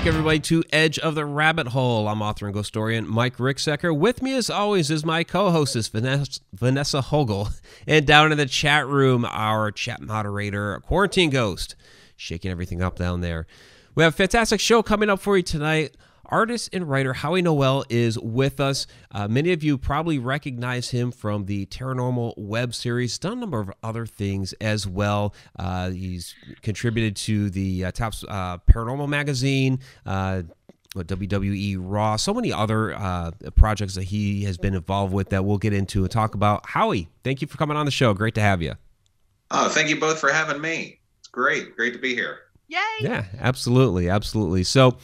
back, everybody, to Edge of the Rabbit Hole. I'm author and ghost historian Mike Ricksecker. With me, as always, is my co-hostess Vanessa, Vanessa Hogel, and down in the chat room, our chat moderator, Quarantine Ghost, shaking everything up down there. We have a fantastic show coming up for you tonight. Artist and writer Howie Noel is with us. Uh, many of you probably recognize him from the Tara Normal web series, done a number of other things as well. Uh, he's contributed to the uh, Top uh, Paranormal magazine. Uh, WWE Raw, so many other uh, projects that he has been involved with that we'll get into and talk about. Howie, thank you for coming on the show. Great to have you. Oh, thank you both for having me. It's great. Great to be here. Yay! Yeah, absolutely. Absolutely. So,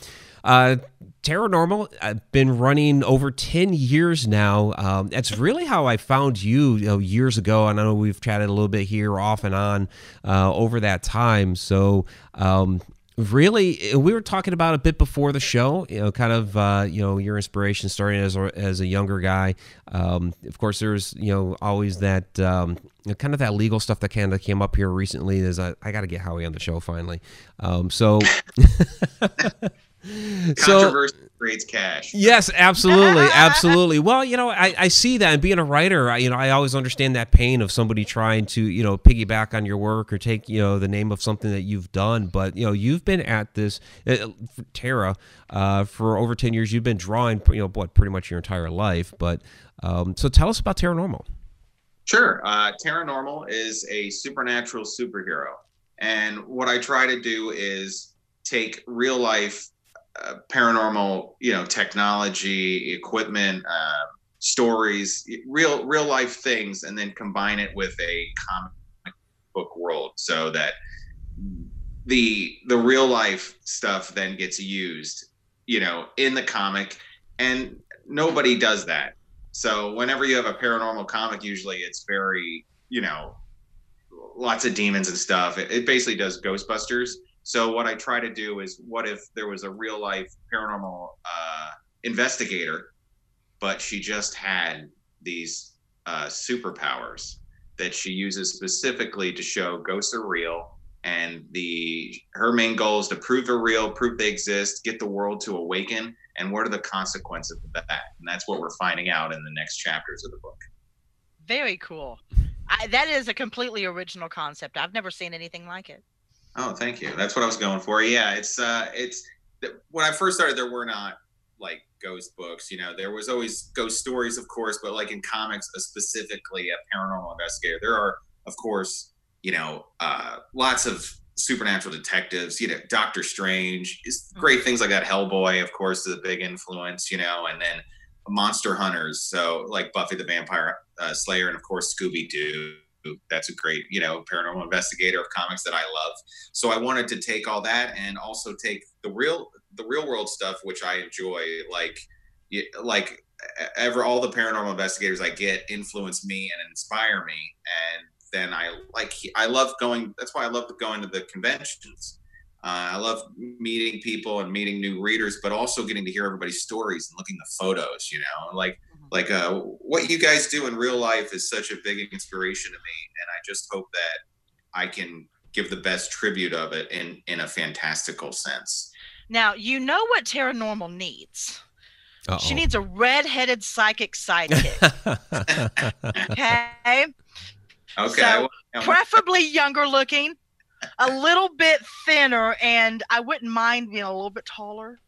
uh, Tara Normal, I've been running over 10 years now. Um, that's really how I found you, you know, years ago. And I know we've chatted a little bit here off and on uh, over that time. So, um, really we were talking about a bit before the show you know kind of uh, you know your inspiration starting as a, as a younger guy um, of course there's you know always that um, kind of that legal stuff that kind of came up here recently is I, I got to get Howie on the show finally um, so Controversy so, creates cash. Yes, absolutely, absolutely. Well, you know, I, I see that, and being a writer, I, you know, I always understand that pain of somebody trying to, you know, piggyback on your work or take, you know, the name of something that you've done. But you know, you've been at this, uh, Tara, uh, for over ten years. You've been drawing, you know, what, pretty much your entire life. But um, so, tell us about Tara Normal. Sure, uh, Tara Normal is a supernatural superhero, and what I try to do is take real life uh, paranormal, you know, technology, equipment, uh, stories, real real life things, and then combine it with a comic book world, so that the the real life stuff then gets used, you know, in the comic, and nobody does that. So whenever you have a paranormal comic, usually it's very, you know, lots of demons and stuff. It, it basically does Ghostbusters so what I try to do is, what if there was a real life paranormal uh, investigator, but she just had these uh, superpowers that she uses specifically to show ghosts are real, and the her main goal is to prove they're real, prove they exist, get the world to awaken, and what are the consequences of that? And that's what we're finding out in the next chapters of the book. Very cool. I, that is a completely original concept. I've never seen anything like it. Oh, thank you. That's what I was going for. Yeah, it's uh, it's when I first started, there were not like ghost books. You know, there was always ghost stories, of course, but like in comics, uh, specifically a paranormal investigator, there are, of course, you know, uh, lots of supernatural detectives. You know, Doctor Strange is mm-hmm. great things like that. Hellboy, of course, is a big influence. You know, and then monster hunters. So like Buffy the Vampire uh, Slayer, and of course Scooby Doo that's a great you know paranormal investigator of comics that I love. So I wanted to take all that and also take the real the real world stuff which I enjoy like like ever all the paranormal investigators I get influence me and inspire me and then I like I love going that's why I love going to the conventions. Uh, I love meeting people and meeting new readers, but also getting to hear everybody's stories and looking at the photos. You know, like like uh, what you guys do in real life is such a big inspiration to me and i just hope that i can give the best tribute of it in in a fantastical sense. Now you know what Tara Normal needs? Uh-oh. she needs a red-headed psychic sidekick. Okay? Okay so, preferably younger looking a little bit thinner and i wouldn't mind being a little bit taller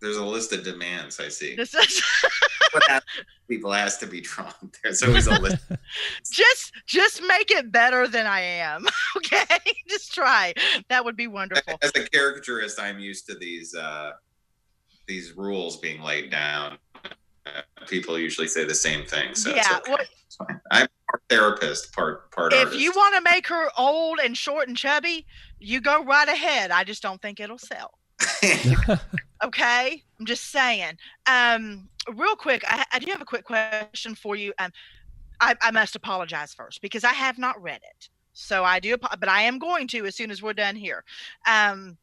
there's a list of demands I see. Is people ask to be drawn. There's always a list. just just make it better than I am. Okay, just try. That would be wonderful. As a caricaturist, I'm used to these uh, these rules being laid down. Uh, people usually say the same thing. So yeah, okay. well, I'm part therapist, part part. If artist. you want to make her old and short and chubby, you go right ahead. I just don't think it'll sell. okay, I'm just saying. Um, real quick, I, I, do have a quick question for you. Um, I, I must apologize first because I have not read it, so I do, but I am going to as soon as we're done here. Um,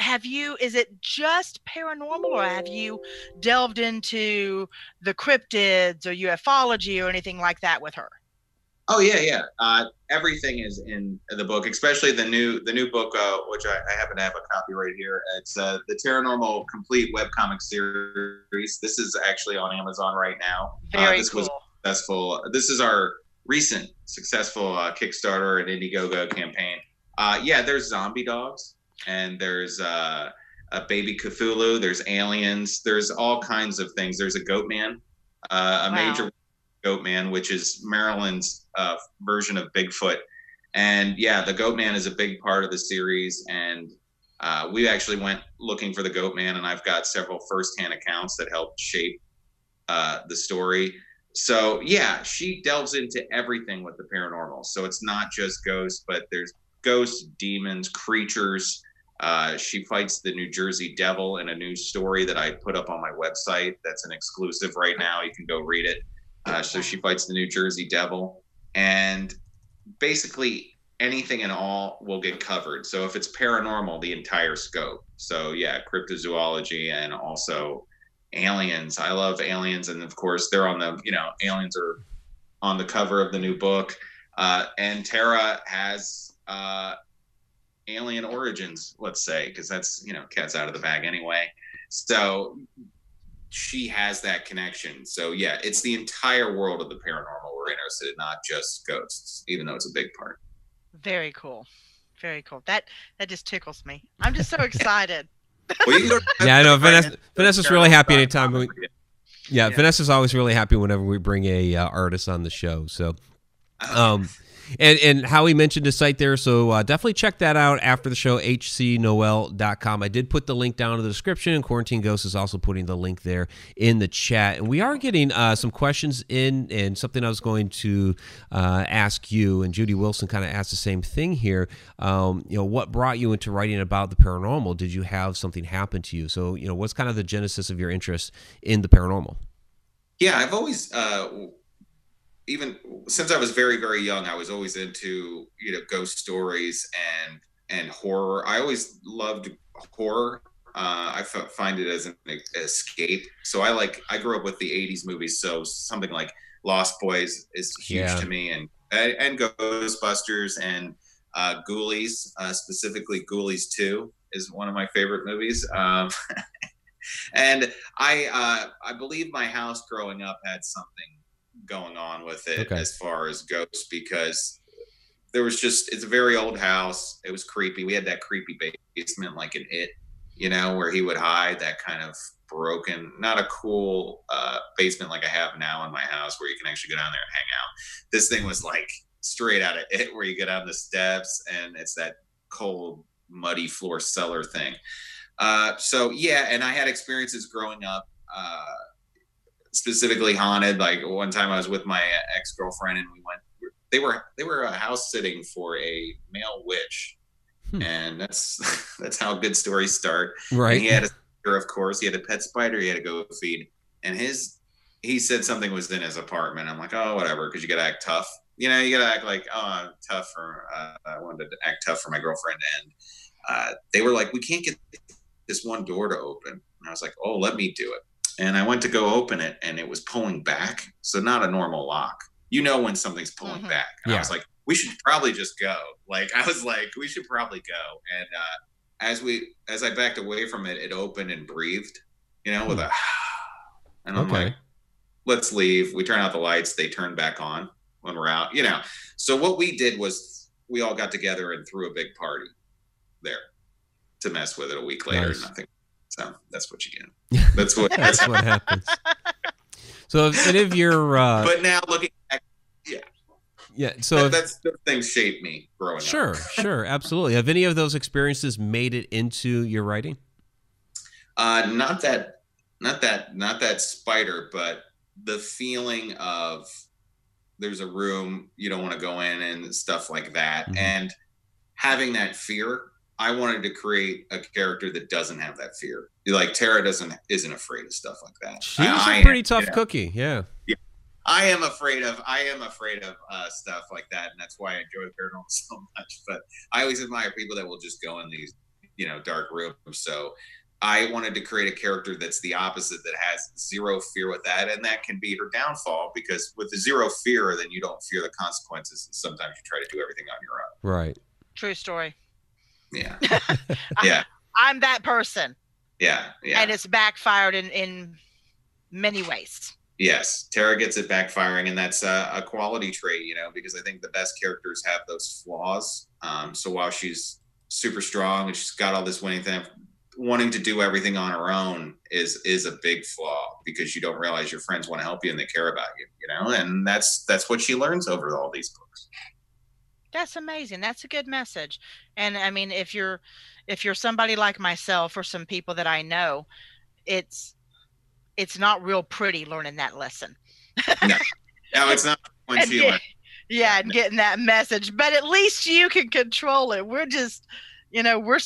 have you is it just paranormal or have you delved into the cryptids or ufology or anything like that with her oh yeah yeah uh, everything is in the book, especially the new the new book, uh, which I, I, happen to have a copy right here. It's uh, the Tara Normal Complete webcomic series. This is actually on Amazon right now. Uh, Very this cool. was successful. This is our recent successful uh, Kickstarter and Indiegogo campaign. Uh, yeah, there's zombie dogs and there's uh, a baby Cthulhu. There's aliens. There's all kinds of things. There's a goat man, uh, a Wow. major goat man, which is Maryland's uh, version of Bigfoot. And yeah, the goat man is a big part of the series. And uh, we actually went looking for the goat man, and I've got several firsthand accounts that helped shape uh, the story. So yeah, she delves into everything with the paranormal. So it's not just ghosts, but there's ghosts, demons, creatures. Uh, she fights the New Jersey Devil in a new story that I put up on my website. That's an exclusive right now. You can go read it. Uh, so she fights the New Jersey Devil, and basically anything and all will get covered. So if it's paranormal, the entire scope. So yeah, cryptozoology and also aliens. I love aliens, and of course they're on the you know aliens are on the cover of the new book. Uh, and Tara has uh, alien origins, let's say, because that's you know cat's out of the bag anyway. So she has that connection. So yeah, it's the entire world of the paranormal we're interested in, not just ghosts, even though it's a big part. Very cool. Very cool. That that just tickles me. I'm just so excited. Well, you can to- Yeah, I know. Vanessa, Vanessa's really happy anytime we. Yeah. Yeah, Yeah. Vanessa's always really happy whenever we bring a uh, artist on the show. So, um, and and Howie mentioned a site there, so uh, definitely check that out after the show. hcnoel.com. I did put the link down in the description. Quarantine Ghost is also putting the link there in the chat, and we are getting uh, some questions in, and something I was going to uh, ask you, and Judy Wilson kind of asked the same thing here. Um, you know, what brought you into writing about the paranormal? Did you have something happen to you? So, you know, what's kind of the genesis of your interest in the paranormal? Yeah, I've always, uh, even since I was very, very young, I was always into you know ghost stories and and horror. I always loved horror. Uh, I f- find it as an escape. So I like. I grew up with the '80s movies, so something like Lost Boys is huge Yeah. to me, and and and Ghostbusters and uh, Ghoulies, uh, specifically Ghoulies Two, is one of my favorite movies. Um, and I uh, I believe my house growing up had something going on with it Okay. as far as ghosts because there was just it's a very old house. It was creepy. We had that creepy basement like an it, you know, where he would hide. That kind of broken, not a cool uh, basement like I have now in my house where you can actually go down there and hang out. This thing was like straight out of it, where you go down the steps and it's that cold, muddy floor cellar thing. Uh, so yeah, and I had experiences growing up, uh, specifically haunted. Like one time I was with my ex girlfriend and we went. They were they were uh, house sitting for a male witch, Hmm. and that's that's how good stories start. Right. And he had a spider, of course. He had a pet spider. He had to go feed, and his he said something was in his apartment. I'm like, oh, whatever, because you got to act tough. You know, you got to act like, oh, I'm tough for. Uh, I wanted to act tough for my girlfriend, and uh, they were like, we can't get this one door to open. And I was like, oh, let me do it. And I went to go open it, and it was pulling back. So not a normal lock. You know when something's pulling Mhm. back. And Yeah. I was like, we should probably just go. Like I was like, we should probably go. And uh, as we as I backed away from it, it opened and breathed. You know, with a and I'm Okay. like, let's leave. We turn out the lights. They turn back on when we're out. You know. So what we did was we all got together and threw a big party there to mess with it a week later. Nice. Nothing. So that's what you get. That's what. that's what happens. So if any of your uh, but now looking back, yeah, Yeah, so that, that's those things shaped me growing sure, up. sure, sure, absolutely. Have any of those experiences made it into your writing? Uh, not that, not that, not that spider, but the feeling of there's a room you don't want to go in and stuff like that, Mhm. and having that fear. I wanted to create a character that doesn't have that fear. Like Tara doesn't isn't afraid of stuff like that. She's I- I a am, pretty tough you know. cookie. Yeah. I am afraid of I am afraid of uh, stuff like that, and that's why I enjoy paranormal so much. But I always admire people that will just go in these, you know, dark rooms. So I wanted to create a character that's the opposite, that has zero fear with that, and that can be her downfall because with the zero fear, then you don't fear the consequences, and sometimes you try to do everything on your own. Right. True story. Yeah. yeah. I'm that person. Yeah. Yeah. And it's backfired in in many ways. Yes, Tara gets it backfiring, and that's a, a, quality trait, you know, because I think the best characters have those flaws. Um, so while she's super strong and she's got all this winning thing, wanting to do everything on her own is is a big flaw because you don't realize your friends want to help you and they care about you, you know, and that's that's what she learns over all these books. That's amazing. That's a good message. And I mean, if you're if you're somebody like myself or some people that I know, it's it's not real pretty learning that lesson. no. no, it's not. get, yeah, and getting that message. But at least you can control it. We're just, you know, we're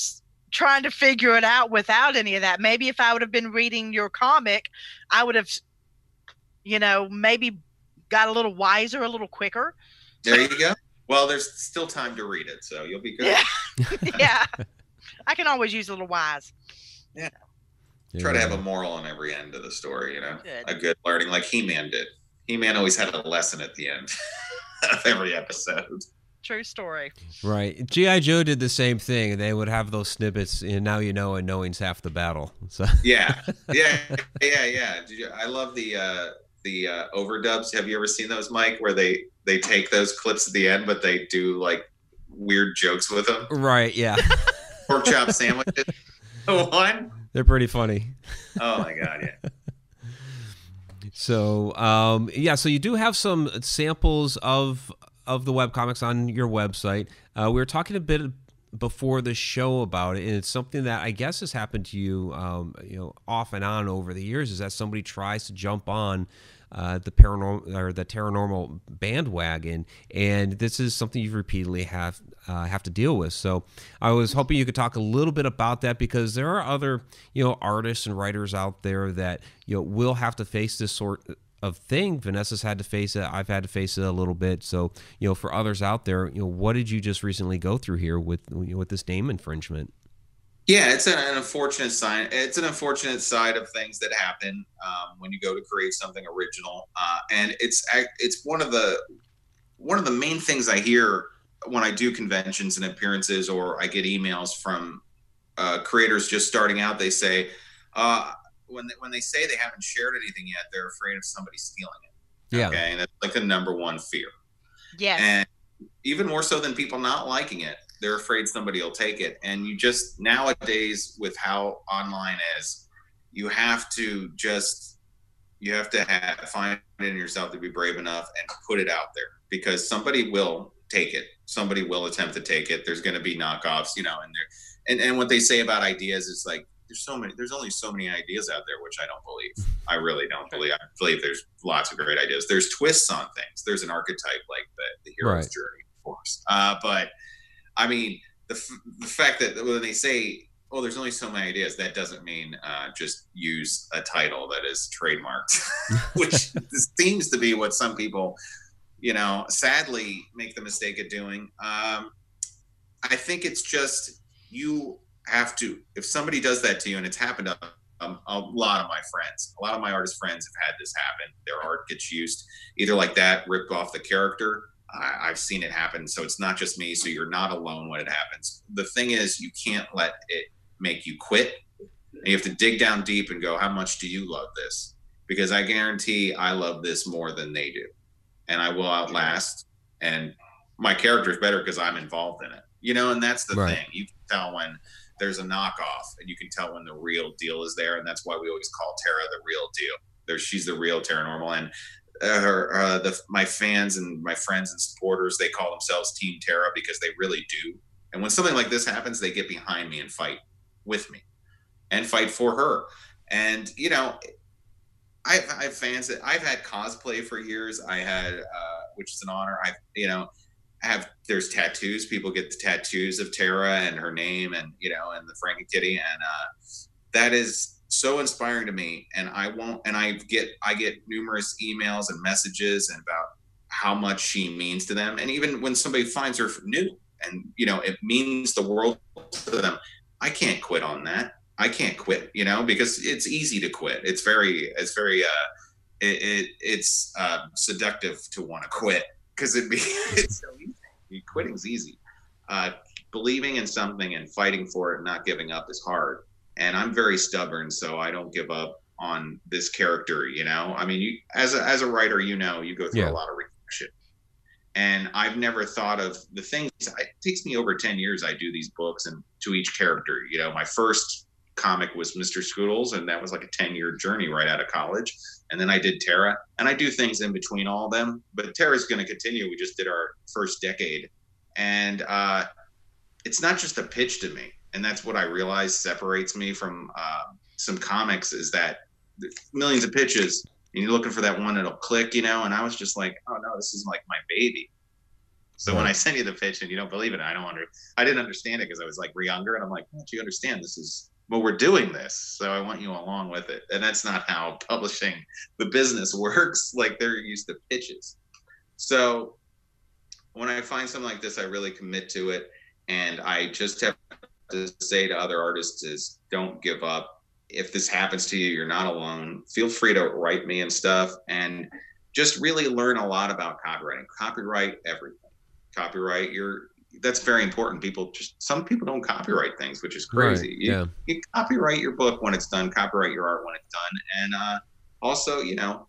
trying to figure it out without any of that. Maybe if I would have been reading your comic, I would have, you know, maybe got a little wiser, a little quicker. There you go. Well, there's still time to read it, so you'll be good. Yeah. yeah. I can always use a little wise. Yeah. Try to have a moral on every end of the story, you know, good. a good learning, like He Man did. He Man always had a lesson at the end of every episode. True story. Right. G.I. Joe did the same thing. They would have those snippets, and now you know, and knowing's half the battle. So Yeah. Yeah. Yeah. Yeah. You, I love the, uh, the uh, overdubs. Have you ever seen those, Mike, where they, they take those clips at the end, but they do like weird jokes with them? Right. Yeah. Pork chop sandwiches. One? They're pretty funny. Oh my god, yeah. so um, yeah, so you do have some samples of of the web comics on your website. Uh, we were talking a bit before the show about it, and it's something that I guess has happened to you, um, you know, off and on over the years. Is that somebody tries to jump on uh, the paranormal or the paranormal bandwagon, and this is something you repeatedly have uh, have to deal with. So I was hoping you could talk a little bit about that because there are other you know artists and writers out there that you know will have to face this sort of thing. Vanessa's had to face it. I've had to face it a little bit. So you know, for others out there, you know, what did you just recently go through here with you know, with this name infringement? Yeah, it's an, an, unfortunate sign. It's an unfortunate side of things that happen um, when you go to create something original, uh, and it's it's one of the one of the main things I hear when I do conventions and appearances, or I get emails from uh, creators just starting out. They say uh, when they, when they say they haven't shared anything yet, they're afraid of somebody stealing it. Yeah. Okay, and that's like the number one fear. Yeah. And even more so than people not liking it they're afraid somebody will take it. And you just nowadays with how online is, you have to just you have to have, find it in yourself to be brave enough and put it out there because somebody will take it. Somebody will attempt to take it. There's going to be knockoffs, you know, and there and, and what they say about ideas is like there's so many there's only so many ideas out there which i don't believe i really don't believe i believe there's lots of great ideas there's twists on things there's an archetype like the, the hero's right. journey of course uh, but I mean, the, the fact that when they say, "Oh, there's only so many ideas," that doesn't mean uh, just use a title that is trademarked, which seems to be what some people, you know, sadly make the mistake of doing. Um, I think it's just you have to. If somebody does that to you, and it's happened to um, a lot of my friends, a lot of my artist friends have had this happen. Their art gets used either like that, ripped off the character, I, have seen it happen. So it's not just me. So you're not alone when it happens. The thing is, you can't let it make you quit. And you have to dig down deep and go, how much do you love this? Because I guarantee I love this more than they do. And I will outlast. And my character is better because I'm involved in it. You know, and that's the right. thing. You can tell when there's a knockoff and you can tell when the real deal is there. And that's why we always call Tara the real deal. There, she's the real Tara Normal. And uh, uh, the, my fans and my friends and supporters, they call themselves Team Tara because they really do. And when something like this happens, they get behind me and fight with me and fight for her. And, you know, I've, I have fans that I've had cosplay for years. I had, uh, which is an honor. I've, you know, have there's tattoos. People get the tattoos of Tara and her name and, you know, and the Frankie Kitty. And uh, that is so inspiring to me and i won't and i get i get numerous emails and messages and about how much she means to them and even when somebody finds her new and you know it means the world to them i can't quit on that I can't quit, you know, because it's easy to quit. It's very, it's very, uh, it, it it's uh, seductive to want to quit because it be it's so easy. Quitting's easy. Uh, believing in something and fighting for it, and not giving up, is hard. And I'm very stubborn, so I don't give up on this character. You know, I mean, you as a as a writer, you know, you go through yeah. a lot of rejection. And I've never thought of the things. It takes me over ten years. I do these books and to each character. You know, my first comic was Mr. Scoodles, and that was like a 10 year journey right out of college. And then I did Tara, and I do things in between all of them. But Tara's going to continue. We just did our first decade. And uh, it's not just a pitch to me. And that's what I realize separates me from uh, some comics is that millions of pitches, and you're looking for that one that'll click, you know. And I was just like, oh no, this is like my baby. So when I send you the pitch and you don't believe it, I don't under, I didn't understand it because I was like younger, and I'm like, don't you understand? This is but we're doing this so i want you along with it and that's not how publishing the business works like they're used to pitches so when i find something like this i really commit to it and i just have to say to other artists is don't give up if this happens to you you're not alone feel free to write me and stuff and just really learn a lot about copywriting copyright everything copyright your that's very important. People just some people don't copyright things, which is crazy. Right, you, yeah. you copyright your book when it's done, copyright your art when it's done, and uh, also, you know,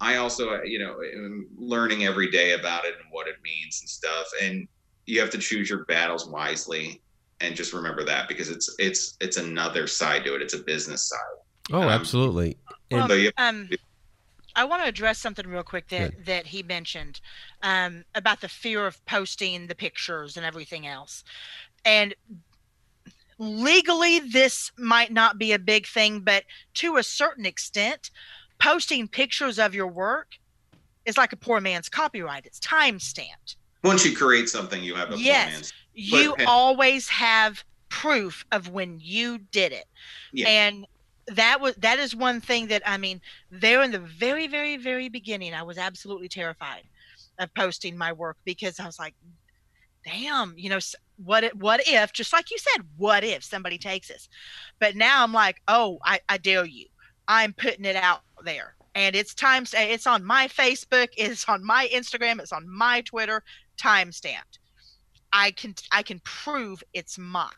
I also, uh, you know, am learning every day about it and what it means and stuff. And you have to choose your battles wisely, and just remember that because it's it's it's another side to it. It's a business side. Oh, um, absolutely. And, well, um, I want to address something real quick that Good. that he mentioned um, about the fear of posting the pictures and everything else, and legally this might not be a big thing, but to a certain extent, posting pictures of your work is like a poor man's copyright. It's time stamped. Once you create something, you have a yes, you always have proof of when you did it, yeah. and that was that is one thing that I mean, there in the very, very, very beginning, I was absolutely terrified of posting my work because I was like, damn, you know, what if, what if, just like you said, what if somebody takes this? But now I'm like, oh, I, I dare you. I'm putting it out there. And it's time eh, it's on my Facebook, it's on my Instagram, it's on my Twitter, time stamped. I can I can prove it's mine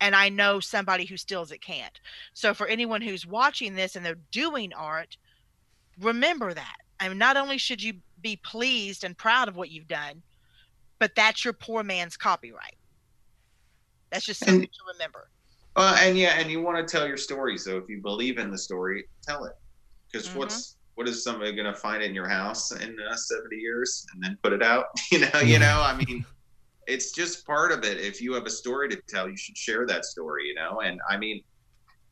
and I know somebody who steals it can't. So for anyone who's watching this and they're doing art, remember that. I mean, not only should you be pleased and proud of what you've done, but that's your poor man's copyright. That's just something and, to remember. Uh, and yeah, and you want to tell your story. So if you believe in the story, tell it. Because mm-hmm. what's what is somebody going to find in your house in uh, 70 years and then put it out? You know, you know. I mean, it's just part of it. If you have a story to tell, you should share that story, you know? And I mean,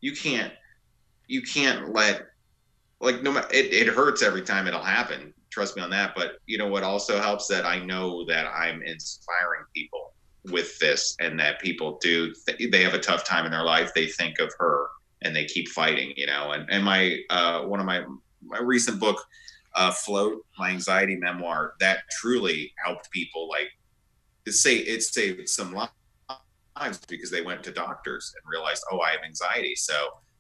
you can't, you can't let, like, no matter, it, it hurts every time it'll happen. Trust me on that. But you know what also helps that I know that I'm inspiring people with this and that people do, they have a tough time in their life. They think of her and they keep fighting, you know? And, and my, uh, one of my, my recent book, uh, Float, my anxiety memoir, that truly helped people like it saved it saved some lives because they went to doctors and realized, oh, I have anxiety. So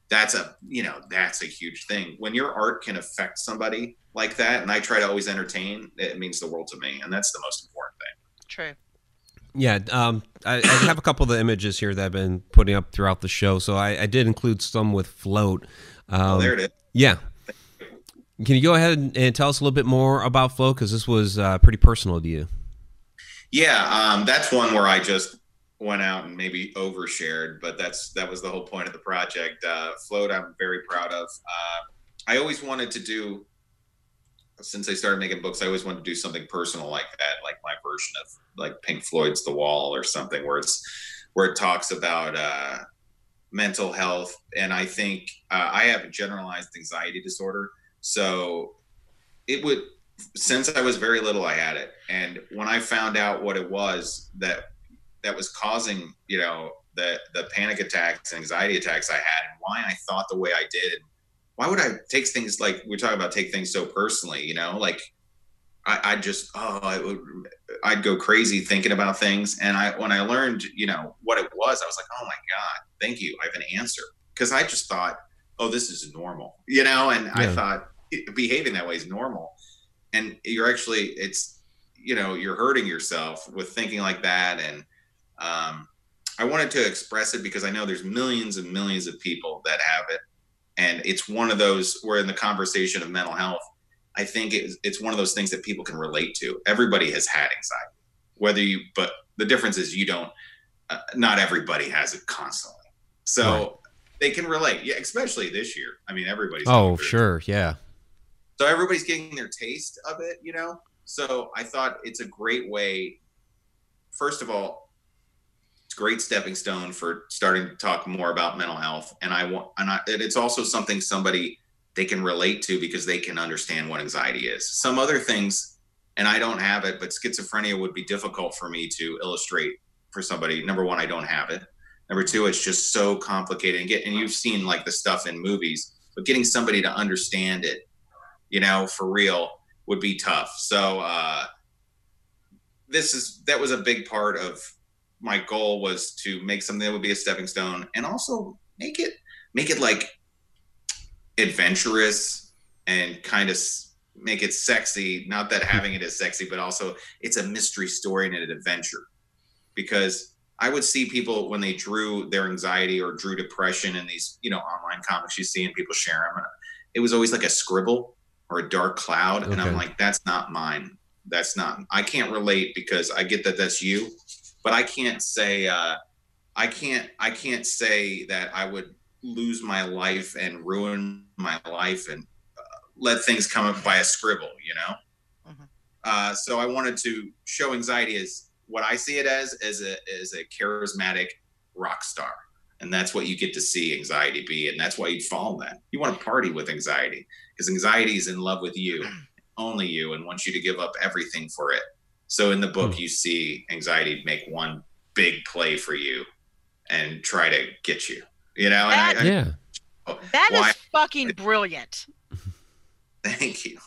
that's a you know that's a huge thing. When your art can affect somebody like that and i try to always entertain it means the world to me and that's the most important thing. True. Yeah um, I, I, have a couple of the images here that i've been putting up throughout the show. So i, I did include some with float. Um, oh, there it is. yeah. Can you go ahead and tell us a little bit more about float? Because this was uh, pretty personal to you yeah, um, that's one where I just went out and maybe overshared, but that's that was the whole point of the project. Uh, Float, I'm very proud of. Uh, I always wanted to do since I started making books. I always wanted to do something personal like that, like my version of like Pink Floyd's The Wall or something, where it's where it talks about uh, mental health. And I think uh, I have a generalized anxiety disorder, so it would since I was very little, I had it. And when I found out what it was that that was causing, you know, the the panic attacks, and anxiety attacks I had, and why I thought the way I did, why would I take things like we're talking about take things so personally, you know, like I, I just oh I would I'd go crazy thinking about things. And I when I learned you know what it was, I was like, oh my god, thank you, I have an answer because I just thought, oh, this is normal, you know, and yeah. I thought behaving that way is normal, and you're actually it's you know you're hurting yourself with thinking like that. And um, i wanted to express it because i know there's millions and millions of people that have it. And it's one of those where in the conversation of mental health. I think it's, it's one of those things that people can relate to. Everybody has had anxiety whether you but the difference is you don't uh, not everybody has it constantly. So right. they can relate. Yeah especially this year. I mean everybody's oh sure. Yeah so everybody's getting their taste of it you know so I thought it's a great way. First of all, it's great stepping stone for starting to talk more about mental health, and I want, and, I, it's also something somebody they can relate to because they can understand what anxiety is. Some other things, and I don't have it, but schizophrenia would be difficult for me to illustrate for somebody. Number one, I don't have it. Number two, it's just so complicated and get and you've seen like the stuff in movies, but getting somebody to understand it, you know, for real would be tough. So uh, this is that was a big part of my goal was to make something that would be a stepping stone and also make it make it like adventurous and kind of make it sexy. Not that having it is sexy but also it's a mystery story and an adventure. Because i would see people when they drew their anxiety or drew depression in these you know online comics you see and people share them it was always like a scribble or a dark cloud okay. and i'm like that's not mine that's not i can't relate because i get that that's you but i can't say uh i can't i can't say that i would lose my life and ruin my life and uh, let things come up by a scribble you know mm-hmm. uh, so i wanted to show anxiety as what i see it as as a as a charismatic rock star and that's what you get to see anxiety be and that's why you'd fall in that you want to party with anxiety because anxiety is in love with you only you and wants you to give up everything for it. So in the book hmm. you see anxiety make one big play for you and try to get you you know? That, I, I, yeah. oh, that why, is fucking brilliant. Thank you.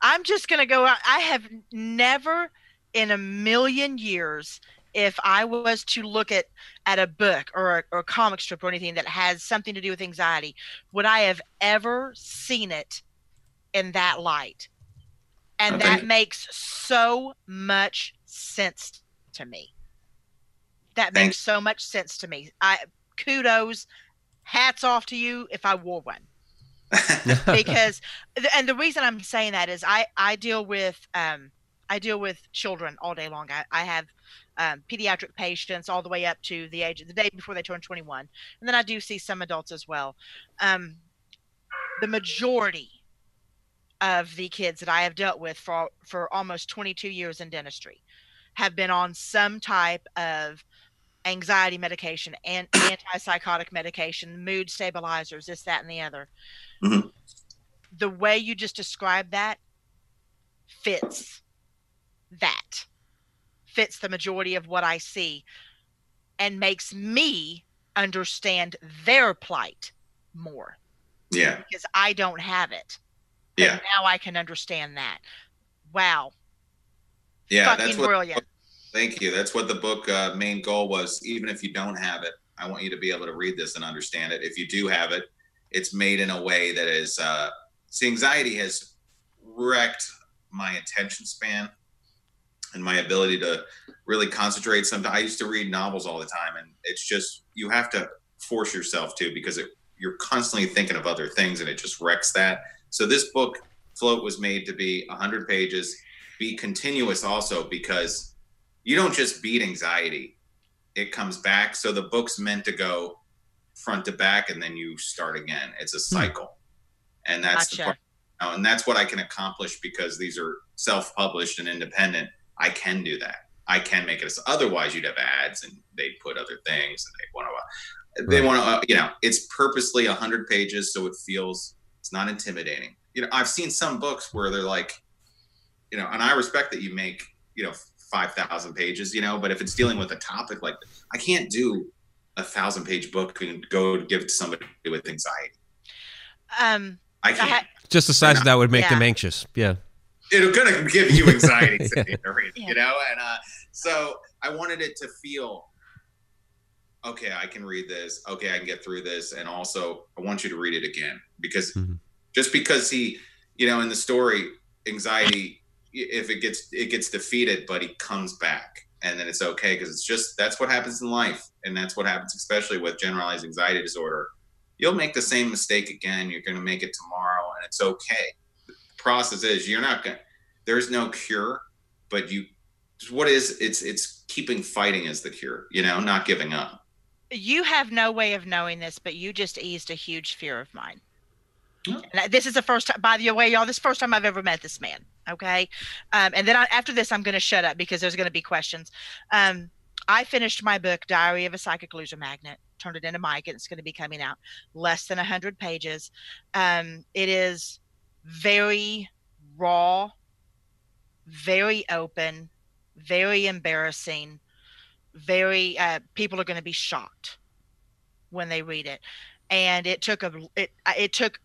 I'm just gonna go out i have never in a million years if I was to look at at a book or a, or a comic strip or anything that has something to do with anxiety, would I have ever seen it in that light? And that makes so much sense to me. That Thanks. makes so much sense to me. I kudos, hats off to you if I wore one. because and the reason I'm saying that is I I deal with um I deal with children all day long. I, I have um, pediatric patients all the way up to the age of the day before they turn 21. And then I do see some adults as well. Um, the majority of the kids that I have dealt with for, for almost 22 years in dentistry have been on some type of anxiety medication and antipsychotic medication, mood stabilizers, this, that, and the other. Mm-hmm. The way you just described that fits that fits the majority of what I see and makes me understand their plight more. Yeah. Because I don't have it. Yeah. now I can understand that. Wow. Yeah, Fucking that's what, brilliant. Thank you. That's what the book uh, main goal was. Even if you don't have it, I want you to be able to read this and understand it. If you do have it, it's made in a way that is. Uh, see, anxiety has wrecked my attention span and my ability to really concentrate. Sometimes I used to read novels all the time, and it's just you have to force yourself to because it, you're constantly thinking of other things, and it just wrecks that. So this book, Float, was made to be 100 pages, be continuous also because you don't just beat anxiety; it comes back. So the book's meant to go front to back, and then you start again. It's a hmm. cycle, and that's gotcha. the part. And that's what I can accomplish because these are self-published and independent I can do that. I can make it. Otherwise, you'd have ads and they'd put other things and they want to. They want to. Uh, you know, it's purposely hundred pages so it feels it's not intimidating. You know, I've seen some books where they're like, you know, and I respect that you make you know five thousand pages. You know, but if it's dealing with a topic like, I can't do a thousand page book and go give it to somebody with anxiety. Um, I can't. Just the size of that would make yeah. them anxious. Yeah. It's gonna give you anxiety, Yeah. Yeah. you know. And uh, so I wanted it to feel okay. I can read this. Okay, I can get through this. And also, I want you to read it again because Mhm. just because he, you know, in the story, anxiety, if it gets it gets defeated, but he comes back, and then it's okay because it's just that's what happens in life, and that's what happens especially with generalized anxiety disorder. You'll make the same mistake again. You're going to make it tomorrow, and it's okay. Process is you're not going. to There's no cure, but you. What is it's it's keeping fighting is the cure. You know, not giving up. you have no way of knowing this, but you just eased a huge fear of mine. And this is the first time, by the way, y'all, this is the first time I've ever met this man. Okay. Um, and then I, after this, I'm going to shut up because there's going to be questions. Um, I finished my book, Diary of a Psychic Loser Magnet, turned it into Mike, and it's going to be coming out less than 100 pages. Um, it is very raw, very open, very embarrassing, very, uh, people are going to be shocked when they read it. And it took a, it, it took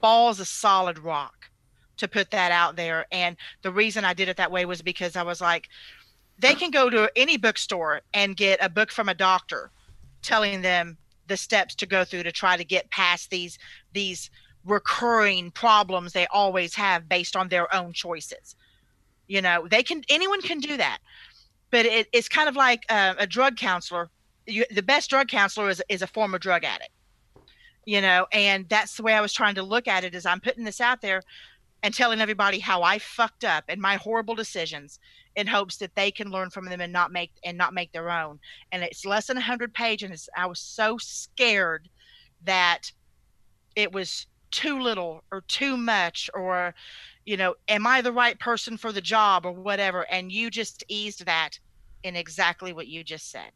balls of solid rock to put that out there. And the reason I did it that way was because I was like, they can go to any bookstore and get a book from a doctor telling them the steps to go through to try to get past these these recurring problems they always have based on their own choices. You know they can anyone can do that. But it, it's kind of like uh, a drug counselor. You, the best drug counselor is, is a former drug addict. You know and that's the way i was trying to look at it is i'm putting this out there and telling everybody how i fucked up and my horrible decisions in hopes that they can learn from them and not make and not make their own. And it's less than 100 pages and i was so scared that it was too little or too much or you know am i the right person for the job or whatever and you just eased that in exactly what you just said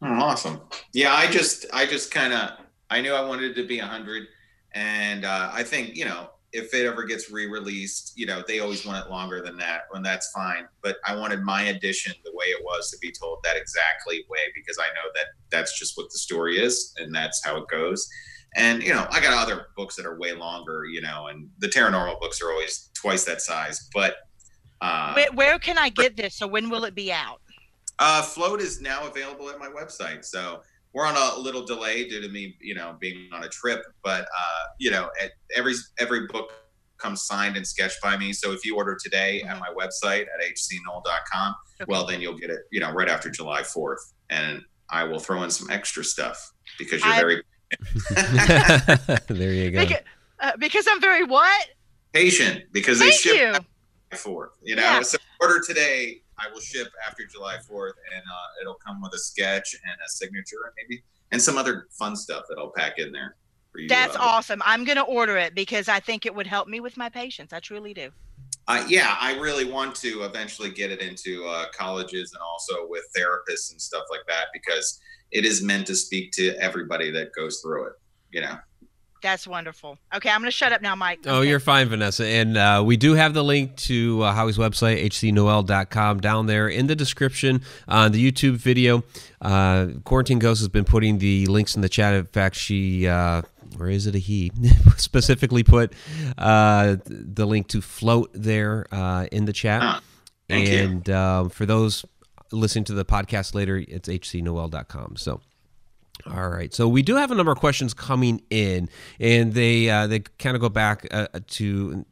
Oh, awesome. Yeah, I just I just kind of I knew I wanted to be 100 and uh, I think, you know, if it ever gets re-released, you know, they always want it longer than that, and that's fine. But I wanted my edition the way it was to be told that exactly way because I know that that's just what the story is and that's how it goes. And you know, I got other books that are way longer, you know, and the Tara Normal books are always twice that size. But uh, where, where can i get this so when will it be out uh, Float is now available at my website. So we're on a little delay due to me, you know, being on a trip. But uh, you know, at every every book comes signed and sketched by me. So if you order today at my website at hcnoel.com, Okay. well, then you'll get it, you know, right after July 4th. And I will throw in some extra stuff because you're I- very there you go. because, uh, because i'm very what patient because they thank ship you July 4th. You know, Yeah. so order today. I will ship after July 4th, and uh, it'll come with a sketch and a signature, and maybe and some other fun stuff that I'll pack in there for you. that's uh, awesome i'm going to order it because i think it would help me with my patients i truly do Uh, yeah, I really want to eventually get it into uh, colleges and also with therapists and stuff like that because it is meant to speak to everybody that goes through it. You know. that's wonderful okay i'm going to shut up now mike Oh, Okay. you're fine, Vanessa. And uh, we do have the link to uh, Howie's website, hcnoel.com, down there in the description on the YouTube video. Uh, Quarantine Ghost has been putting the links in the chat. In fact, she, uh, or is it a he, specifically put uh, the link to float there uh, in the chat. Thank you. and um, for those listening to the podcast later, it's hcnoel.com. So. All right, so we do have a number of questions coming in, and they uh, they kind of go back uh, to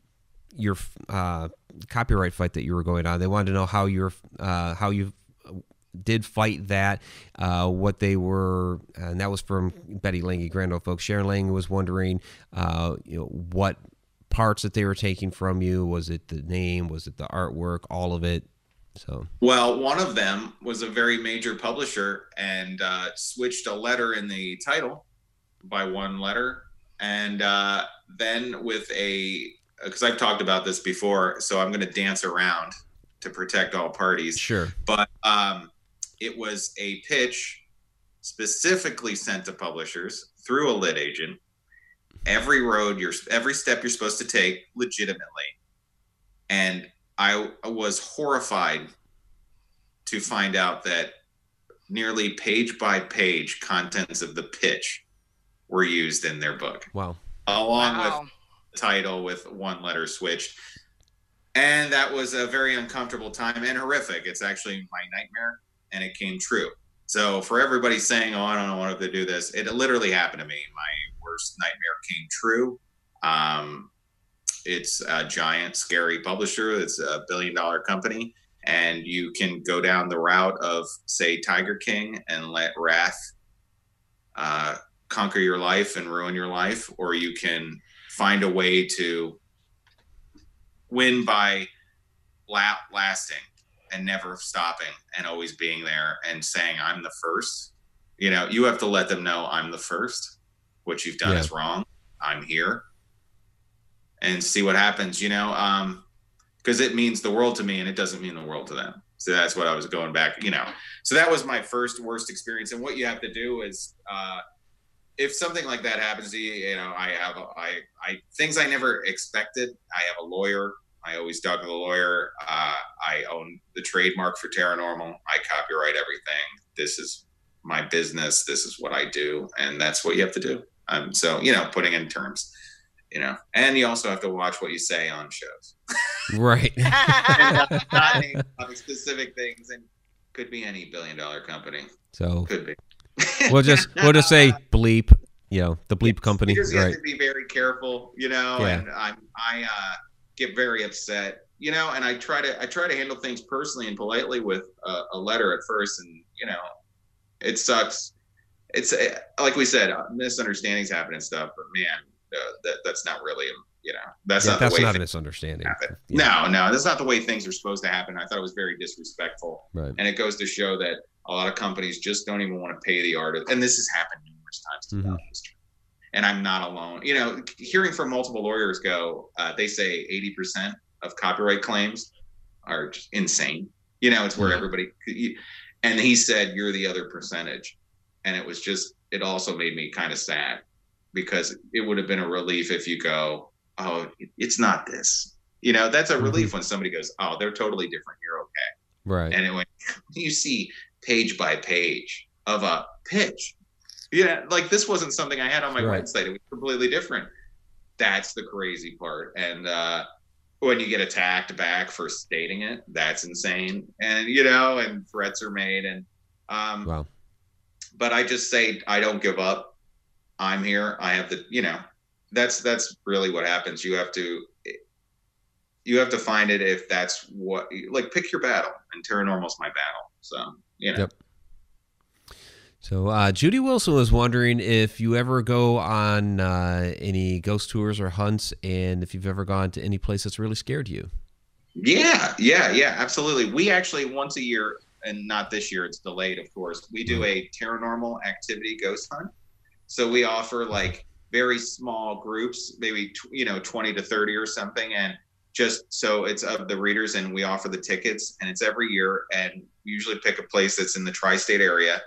your uh, copyright fight that you were going on. They wanted to know how your uh, how you did fight that, uh, what they were, and that was from Betty Lange, Grand Old folks. Sharon Lange was wondering, uh, you know, what parts that they were taking from you. Was it the name? Was it the artwork? All of it. So Well, one of them was a very major publisher and uh, switched a letter in the title by one letter. And uh, then with a, because I've talked about this before, so I'm going to dance around to protect all parties. sure. But um, it was a pitch specifically sent to publishers through a lit agent. Every road you're, every step you're supposed to take legitimately. And I was horrified to find out that nearly page by page contents of the pitch were used in their book, Wow. along with the title with one letter switched. and that was a very uncomfortable time and horrific. It's actually my nightmare, and it came true. So for everybody saying, "Oh, I don't want to do this," it literally happened to me. My worst nightmare came true. Um, it's a giant, scary publisher. It's a billion-dollar company, and you can go down the route of, say, Tiger King, and let wrath uh, conquer your life and ruin your life, or you can find a way to win by la- lasting and never stopping and always being there and saying i'm the first. You know you have to let them know i'm the first. What you've done Yeah. is wrong. I'm here and see what happens you know um because it means the world to me and it doesn't mean the world to them so that's what i was going back you know so that was my first worst experience and what you have to do is uh if something like that happens to you, you know, I have, I, I, things I never expected. I have a lawyer. I always to the lawyer. Uh, I own the trademark for Tara Normal. I copyright everything. This is my business. This is what I do. And that's what you have to do. Um, so, you know, putting in terms, you know, and you also have to watch what you say on shows. Right. and not, not name specific things and could be any billion dollar company. So Could be. we'll just we'll just say bleep. You know, the bleep company. You just Right. have to be very careful, you know. Yeah. And I'm I uh, get very upset, you know. And I try to I try to handle things personally and politely with a, a letter at first, and you know, it sucks. It's uh, like we said, uh, misunderstandings happen and stuff. But man, uh, that that's not really you know that's Yeah, not that's the way not a misunderstanding. Yeah. No, no, that's not the way things are supposed to happen. I thought it was very disrespectful. Right. And it goes to show that a lot of companies just don't even want to pay the artist. And this has happened numerous times throughout history. And I'm not alone. You know, hearing from multiple lawyers go, uh, they say 80% of copyright claims are just insane. You know, it's where Yeah. everybody, and he said, you're the other percentage. And it was just, it also made me kind of sad because it would have been a relief if you go, oh, it's not this. You know, that's a Mhm. relief when somebody goes, oh, they're totally different. You're okay. Right. And went, you see page by page of a pitch. Yeah, like this wasn't something I had on my Right. website. It was completely different. That's the crazy part. And uh, when you get attacked back for stating it, that's insane. And you know, and threats are made. And um, Wow. but I just say I don't give up. I'm here. I have the, you know, that's that's really what happens. You have to you have to find it if that's what like pick your battle and Tara Normal's my battle. So, you know. Yep. So uh, Judy Wilson was wondering if you ever go on uh, any ghost tours or hunts, and if you've ever gone to any place that's really scared you. Yeah, yeah, yeah, absolutely. We actually once a year, and not this year, it's delayed, of course. We do a paranormal activity ghost hunt. So we offer like very small groups, maybe you know twenty to thirty or something, and just so it's of the readers, and we offer the tickets, and it's every year, and we usually pick a place that's in the tri-state area,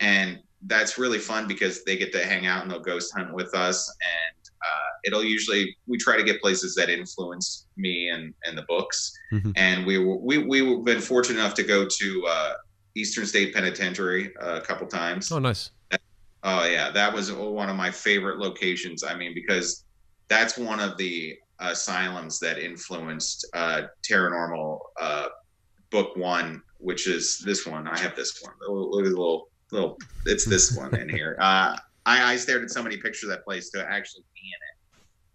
and that's really fun because they get to hang out and they'll ghost hunt with us, and uh, it'll usually we try to get places that influence me and and the books Mhm. and we were we we've been fortunate enough to go to uh, Eastern State Penitentiary a couple times. Oh, nice. Oh yeah, that was one of my favorite locations. I mean, because that's one of the asylums that influenced uh, Tara Normal uh, Book One, which is this one. I have this one. Look at the little little. It's this one in here. Uh, I, I stared at so many pictures of that place to actually be in it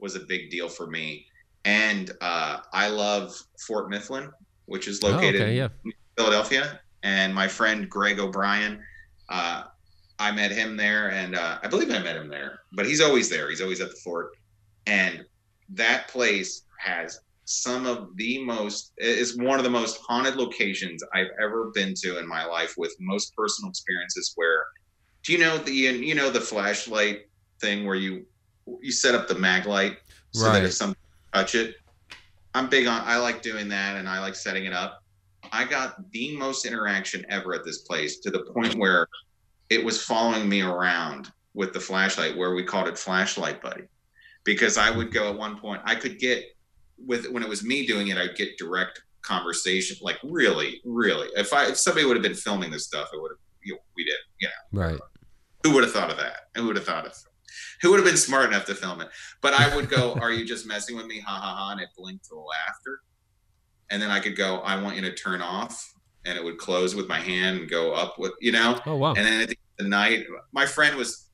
was a big deal for me. And uh, I love Fort Mifflin, which is Oh, located okay, yeah. in Philadelphia. And my friend Greg O'Brien, uh, I met him there, and uh, I believe I met him there. But he's always there. He's always at the fort, and that place has some of the most is one of the most haunted locations I've ever been to in my life, with most personal experiences. Where do you know the you know the flashlight thing where you you set up the mag light so that if something touch it, I'm big on. I like doing that, and I like setting it up. I got the most interaction ever at this place to the point where it was following me around with the flashlight, where we called it flashlight buddy, because I would go at one point. I could get with when it was me doing it, I'd get direct conversation, like really, really. If I if somebody would have been filming this stuff, it would have. You know, we did, you know Right. who would have thought of that? Who would have thought of who would have been smart enough to film it? But I would go, Are you just messing with me? Ha ha ha. And it blinked to laughter. and then I could go, I want you to turn off, and it would close with my hand and go up with, you know. Oh wow. And then at the, the night, my friend was,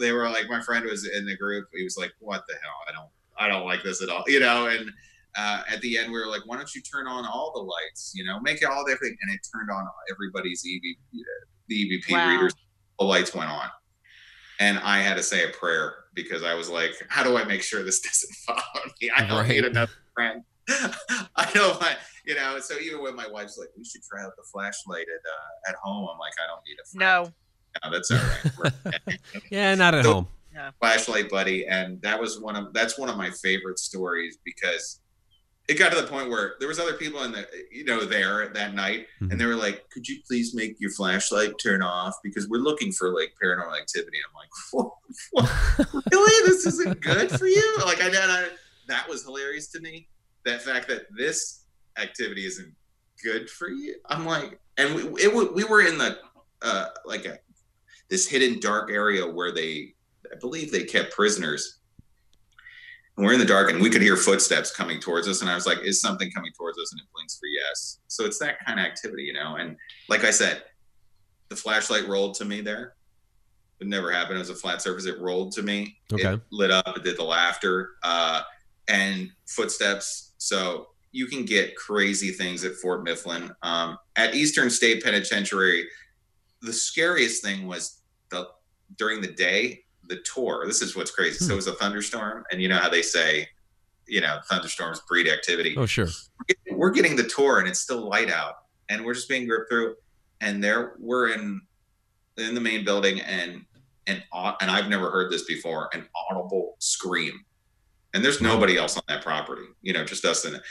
they were like, my friend was in the group. He was like, "What the hell? I don't, I don't like this at all," you know. And uh, at the end, we were like, "Why don't you turn on all the lights? You know, make it all everything." And it turned on everybody's EV, the EVP Wow. readers. The lights went on, and I had to say a prayer because I was like, "How do I make sure this doesn't follow me? I don't Right. need another friend." I don't want, you know. So even when my wife's like, "We should try out the flashlight at uh, at home," I'm like, "I don't need a friend." No. No, that's all right. yeah, not at So- home. flashlight buddy and that was one of that's one of my favorite stories because it got to the point where there was other people in the you know there that night and they were like could you please make your flashlight turn off because we're looking for like paranormal activity i'm like what, what? really this isn't good for you like I, and I that was hilarious to me that fact that this activity isn't good for you i'm like and we, it, we were in the uh like a this hidden dark area where they I believe they kept prisoners. And we're in the dark and we could hear footsteps coming towards us. And I was like, is something coming towards us? And it blinks for yes. So it's that kind of activity, you know? And like I said, the flashlight rolled to me there. It never happened. It was a flat surface. It rolled to me. Okay. It lit up. It did the laughter uh, and footsteps. So you can get crazy things at Fort Mifflin. Um, at Eastern State Penitentiary, the scariest thing was the during the day the tour. This is what's crazy. So it was a thunderstorm, and you know how they say, you know, thunderstorms breed activity. Oh sure. We're getting the tour, and it's still light out, and we're just being gripped through. And there, we're in in the main building, and and and I've never heard this before, an audible scream, and there's nobody else on that property, you know, just us in it.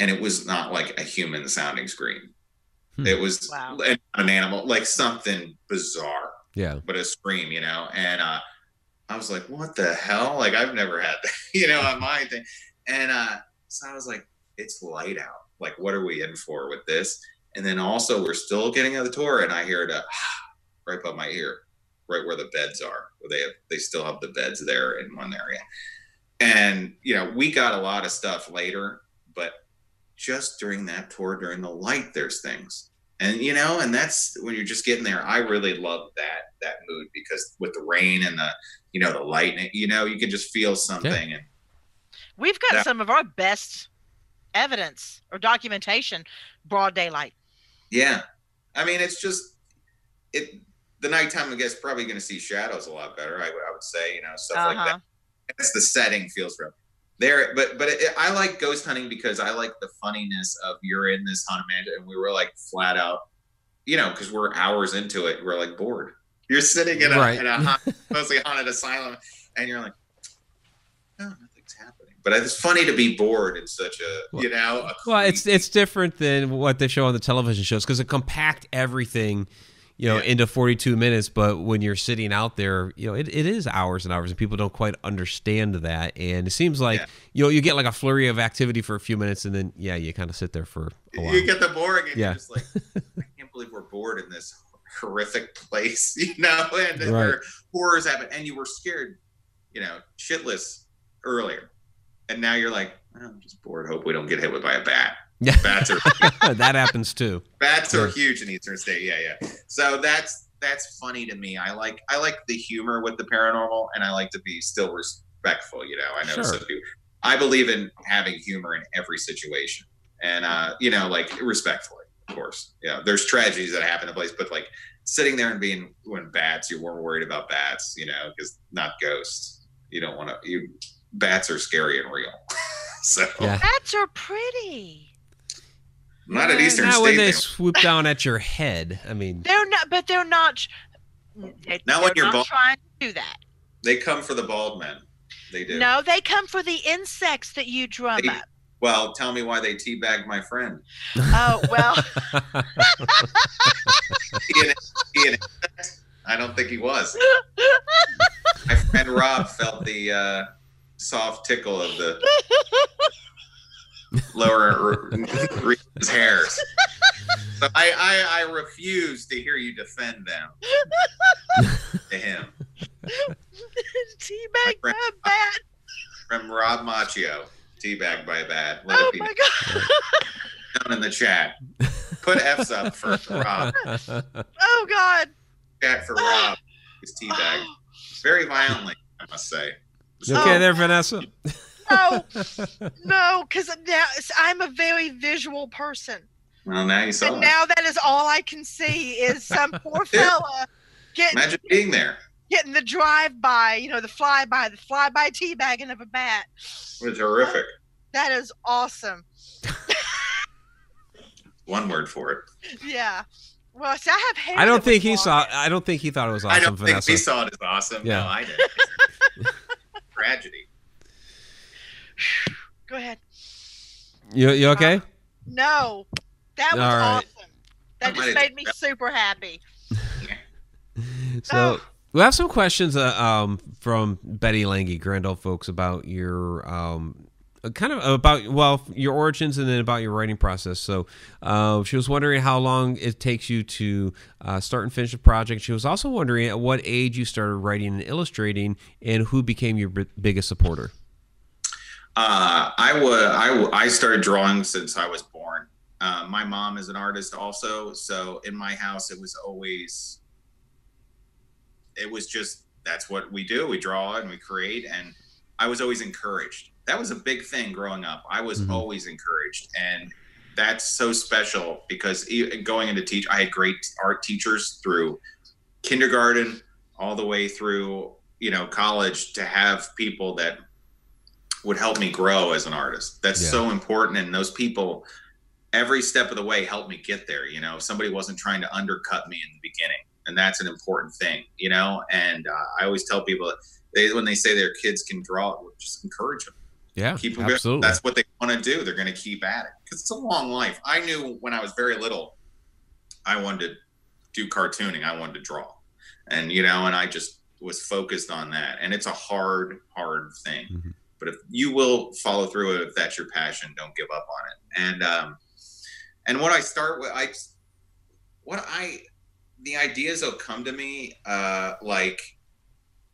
And it was not like a human sounding scream. Hmm. It was Wow. an animal, like something bizarre Yeah. but a scream, you know. And uh, I was like, "What the hell?" Like I've never had that, you know, on my thing. And uh, so I was like, "It's light out. Like, what are we in for with this?" And then also, we're still getting on the tour, and I hear it uh, right above my ear, right where the beds are. Where they have, they still have the beds there in one area. And you know, we got a lot of stuff later, but just during that tour, during the light, there's things and you know and that's when you're just getting there i really love that that mood because with the rain and the you know the lightning you know you can just feel something and We've got Yeah. some of our best evidence or documentation broad daylight. yeah i mean it's just it the nighttime i guess probably going to see shadows a lot better I, would- I would say you know stuff like Uh-huh. that it's the setting feels real. There but but it, i like ghost hunting because i like the funniness of you're in this haunted mansion and we were like flat out you know because we're hours into it we're like bored. You're sitting in a, Right. in a haunt- mostly haunted asylum and you're like no nothing's happening. But it's funny to be bored in such a you know a Well, it's it's different than what they show on the television shows because it compact everything, you know, Yeah. into 42 minutes. But when you're sitting out there, you know, it, it is hours and hours, and people don't quite understand that. And it seems like Yeah. you know you get like a flurry of activity for a few minutes, and then yeah, you kind of sit there for a while. you get the boring and Yeah. you're just like i can't believe we're bored in this horrific place you know and Right. where horrors happen and you were scared you know shitless earlier and now you're like "Oh, i'm just bored hope we don't get hit with by a bat Yeah. bats are that happens too. bats are huge in eastern state yeah yeah so that's that's funny to me i like i like the humor with the paranormal and i like to be still respectful you know i know Sure. some people i believe in having humor in every situation and uh you know like respectfully of course yeah there's tragedies that happen in place but like sitting there and being when bats you weren't worried about bats you know because not ghosts you don't want to you bats are scary and real so Yeah. Bats are pretty. Not at eastern Not state when they they- swoop down at your head. I mean, They're not, but they're not. They, Not when you're not bald. trying to do that. they come for the bald men they do No, they come for the insects that you drum They- up. well tell me why they teabagged my friend Oh well, he an, he an? I don't think he was. My friend Rob felt the uh, soft tickle of the lower re- his hairs. So I, I, I refuse to hear you defend them to him. teabag friend- by a bat. From Rob Macchio, teabagged by a bat. Let Oh it be. my god! down in the chat. Put F's up for Rob. Oh God. Chat for Rob. His teabag. Very violently, I must say. You okay Oh. there, Vanessa? No, no, because now I'm a very visual person, Well, now you saw and it. now that is all I can see is some poor fella getting Imagine being there. getting the drive by, you know, the fly by, the fly by teabagging of a bat. It was horrific. That is awesome. One word for it. Yeah. Well, see, I have. I don't think he walk saw. it. I don't think he thought it was awesome. I awesome, don't think Vanessa. we saw it as awesome. Yeah. No, I didn't. Tragedy. Go ahead. You you okay? No, that was All right. awesome. That just made me super happy. So Oh. we have some questions uh, um, from Betty Lange, Grand Old folks, about your um, uh, kind of about well your origins and then about your writing process. So uh, she was wondering how long it takes you to uh, start and finish a project. She was also wondering at what age you started writing and illustrating, and who became your b- biggest supporter. Uh, I was I, w- I started drawing since I was born. Uh, my mom is an artist also, so in my house it was always it was just that's what we do. We draw and we create, and I was always encouraged. That was a big thing growing up. I was Mhm. always encouraged, and that's so special because going into teach, I had great art teachers through kindergarten all the way through you know college to have people that would help me grow as an artist. That's Yeah. so important. And those people, every step of the way, helped me get there. You know, somebody wasn't trying to undercut me in the beginning, and that's an important thing. You know, and uh, I always tell people they when they say their kids can draw, just encourage them. Yeah, Keep them absolutely. That's what they want to do. They're going to keep at it because it's a long life. I knew when I was very little, I wanted to do cartooning. I wanted to draw, and you know, and I just was focused on that. And it's a hard, hard thing. Mhm. But if you will follow through it, if that's your passion, don't give up on it. And um, and what I start with, I what I the ideas will come to me uh, like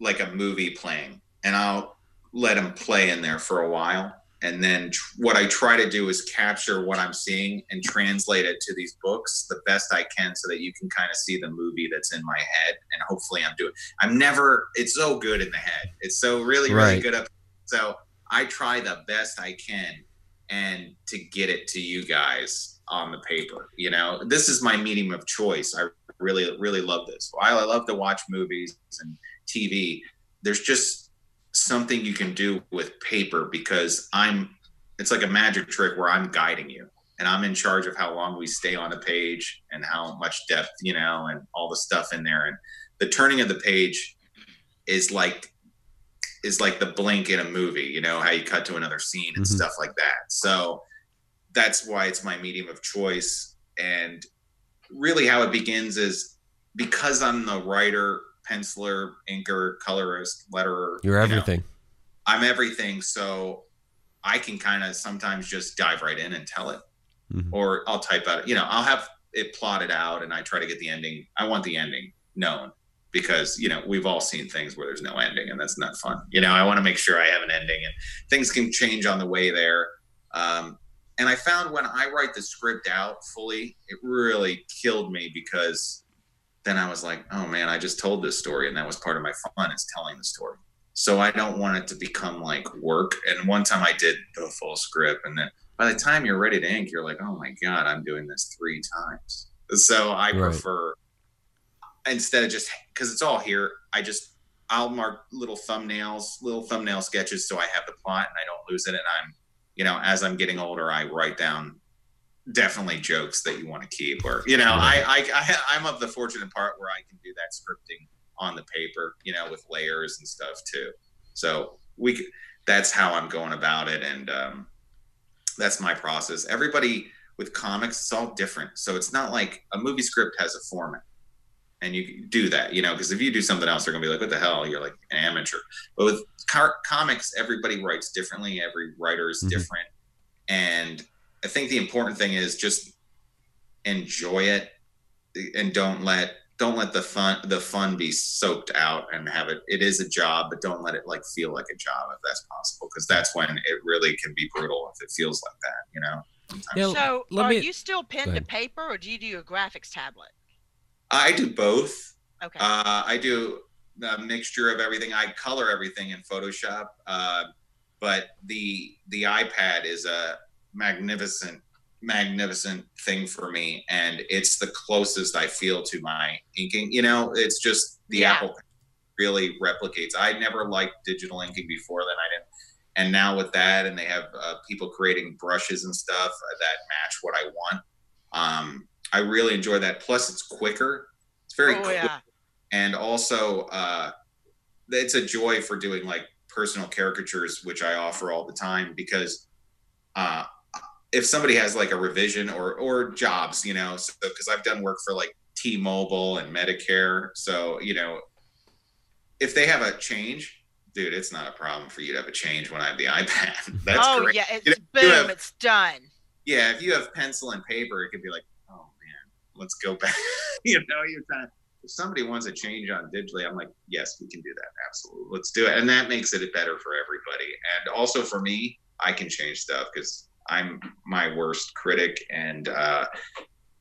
like a movie playing, and I'll let them play in there for a while. And then tr- what I try to do is capture what I'm seeing and translate it to these books the best I can so that you can kind of see the movie that's in my head. And hopefully I'm doing, I'm never, it's so good in the head. It's so really, really Right. good up. So I try the best I can and to get it to you guys on the paper. You know, this is my medium of choice. I really, really love this. While I love to watch movies and TV, there's just something you can do with paper because I'm it's like a magic trick where I'm guiding you and I'm in charge of how long we stay on a page and how much depth, you know, and all the stuff in there. And the turning of the page is like is like the blink in a movie, you know, how you cut to another scene and Mhm. stuff like that. So that's why it's my medium of choice. And really how it begins is because I'm the writer, penciler, inker, colorist, letterer. You're you know, everything. I'm everything. So I can kind of sometimes just dive right in and tell it, Mhm. or I'll type out, you know, I'll have it plotted out and I try to get the ending. I want the ending known because, you know, we've all seen things where there's no ending and that's not fun. You know, I want to make sure I have an ending and things can change on the way there. Um, and I found when I write the script out fully, it really killed me because then I was like, oh man, I just told this story and that was part of my fun is telling the story. So I don't want it to become like work. And one time I did the full script and then by the time you're ready to ink, you're like, oh my God, I'm doing this three times. So I Right. prefer instead of just because it's all here, I just I'll mark little thumbnails, little thumbnail sketches so I have the plot and I don't lose it. And I'm, you know, as I'm getting older, I write down definitely jokes that you want to keep or you know I, I i i'm of the fortunate part where i can do that scripting on the paper you know with layers and stuff too. So we that's how i'm going about it and um that's my process. Everybody with comics it's all different. So it's not like a movie script has a format and you do that you know because if you do something else they're gonna be like what the hell? You're like an amateur. But with car- comics everybody writes differently every writer is Mhm. different. And I think the important thing is just enjoy it and don't let don't let the fun the fun be soaked out and have it it is a job but don't let it like feel like a job if that's possible because that's when it really can be brutal if it feels like that you know Yeah, So, let are me- you still pen to paper, or do you do a graphics tablet? I do both. Okay. Uh, I do a mixture of everything. I color everything in Photoshop, uh, but the the iPad is a magnificent, magnificent thing for me, and it's the closest I feel to my inking. You know, it's just the Yeah. Apple really replicates. I never liked digital inking before then. I didn't. And now with that, and they have uh, people creating brushes and stuff uh, that match what I want. Um, I really enjoy that. Plus, it's quicker. It's very oh quick yeah. and also uh, it's a joy for doing like personal caricatures which i offer all the time because uh, if somebody has like a revision or or jobs you know because i've done work for like t-mobile and medicare so you know if they have a change dude it's not a problem for you to have a change when i have the ipad that's oh great yeah. It's You boom. have- it's done. yeah, if you have pencil and paper, it could be like, let's go back. you know, you're of if somebody wants a change on digitally, I'm like, yes, we can do that. Absolutely. Let's do it. And that makes it better for everybody. And also for me, I can change stuff because I'm my worst critic and uh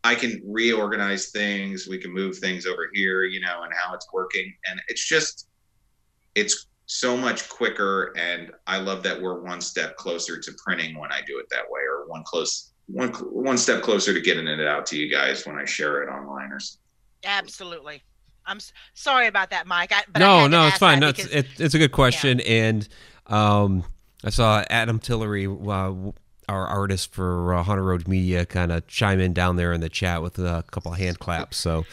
I can reorganize things. We can move things over here, you know, and how it's working. And it's just, it's so much quicker. And I love that we're one step closer to printing when I do it that way, or one close, one one step closer to getting it out to you guys when I share it online or something. Absolutely. I'm s- sorry about that, Mike. I, but no, had no, it's fine. No, it's, because- it, it's a good question, and um, I saw Adam Tillery, uh, our artist for uh, Haunted Road Media, kind of chime in down there in the chat with a couple of hand claps. So,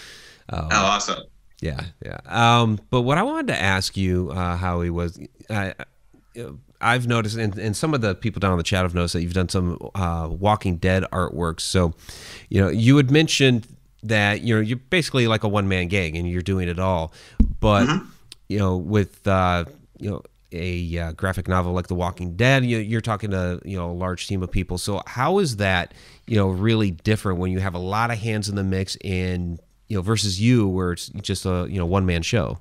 um, Oh, awesome. yeah, yeah. Um, but what I wanted to ask you, uh, Howie, was I, you know, I've noticed, and, and some of the people down in the chat have noticed that you've done some uh, Walking Dead artwork. So, you know, you had mentioned that you know you're basically like a one man gang and you're doing it all, but Mhm. you know, with uh, you know a uh, graphic novel like The Walking Dead, you, you're talking to you know a large team of people. So how is that you know really different when you have a lot of hands in the mix and you know versus you where it's just a you know one man show?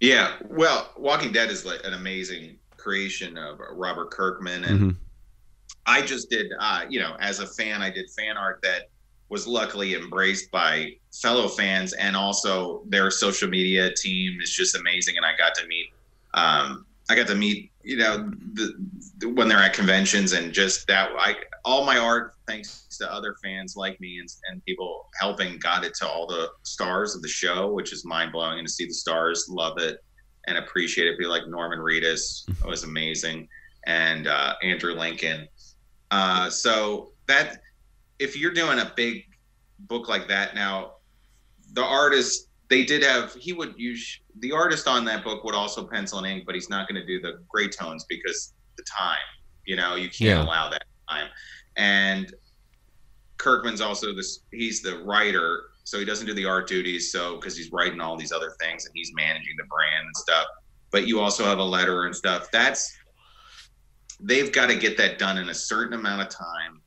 Yeah. Well, Walking Dead is like an amazing creation of Robert Kirkman and Mhm. I just did, uh, you know, as a fan, I did fan art that was luckily embraced by fellow fans, and also their social media team is just amazing. And I got to meet, um, I got to meet, you know, the, the, when they're at conventions, and just that, I all my art, thanks to other fans like me and, and people helping, got it to all the stars of the show, which is mind blowing. And to see the stars love it and appreciate it, be like Norman Reedus was amazing, and uh, Andrew Lincoln. Uh, so that if you're doing a big book like that now, the artist they did have he would use the artist on that book would also pencil and ink, but he's not going to do the gray tones because the time. You know, you can't Yeah. allow that time. And Kirkman's also this he's the writer, so he doesn't do the art duties. So because he's writing all these other things and he's managing the brand and stuff. But you also have a letter and stuff. That's they've got to get that done in a certain amount of time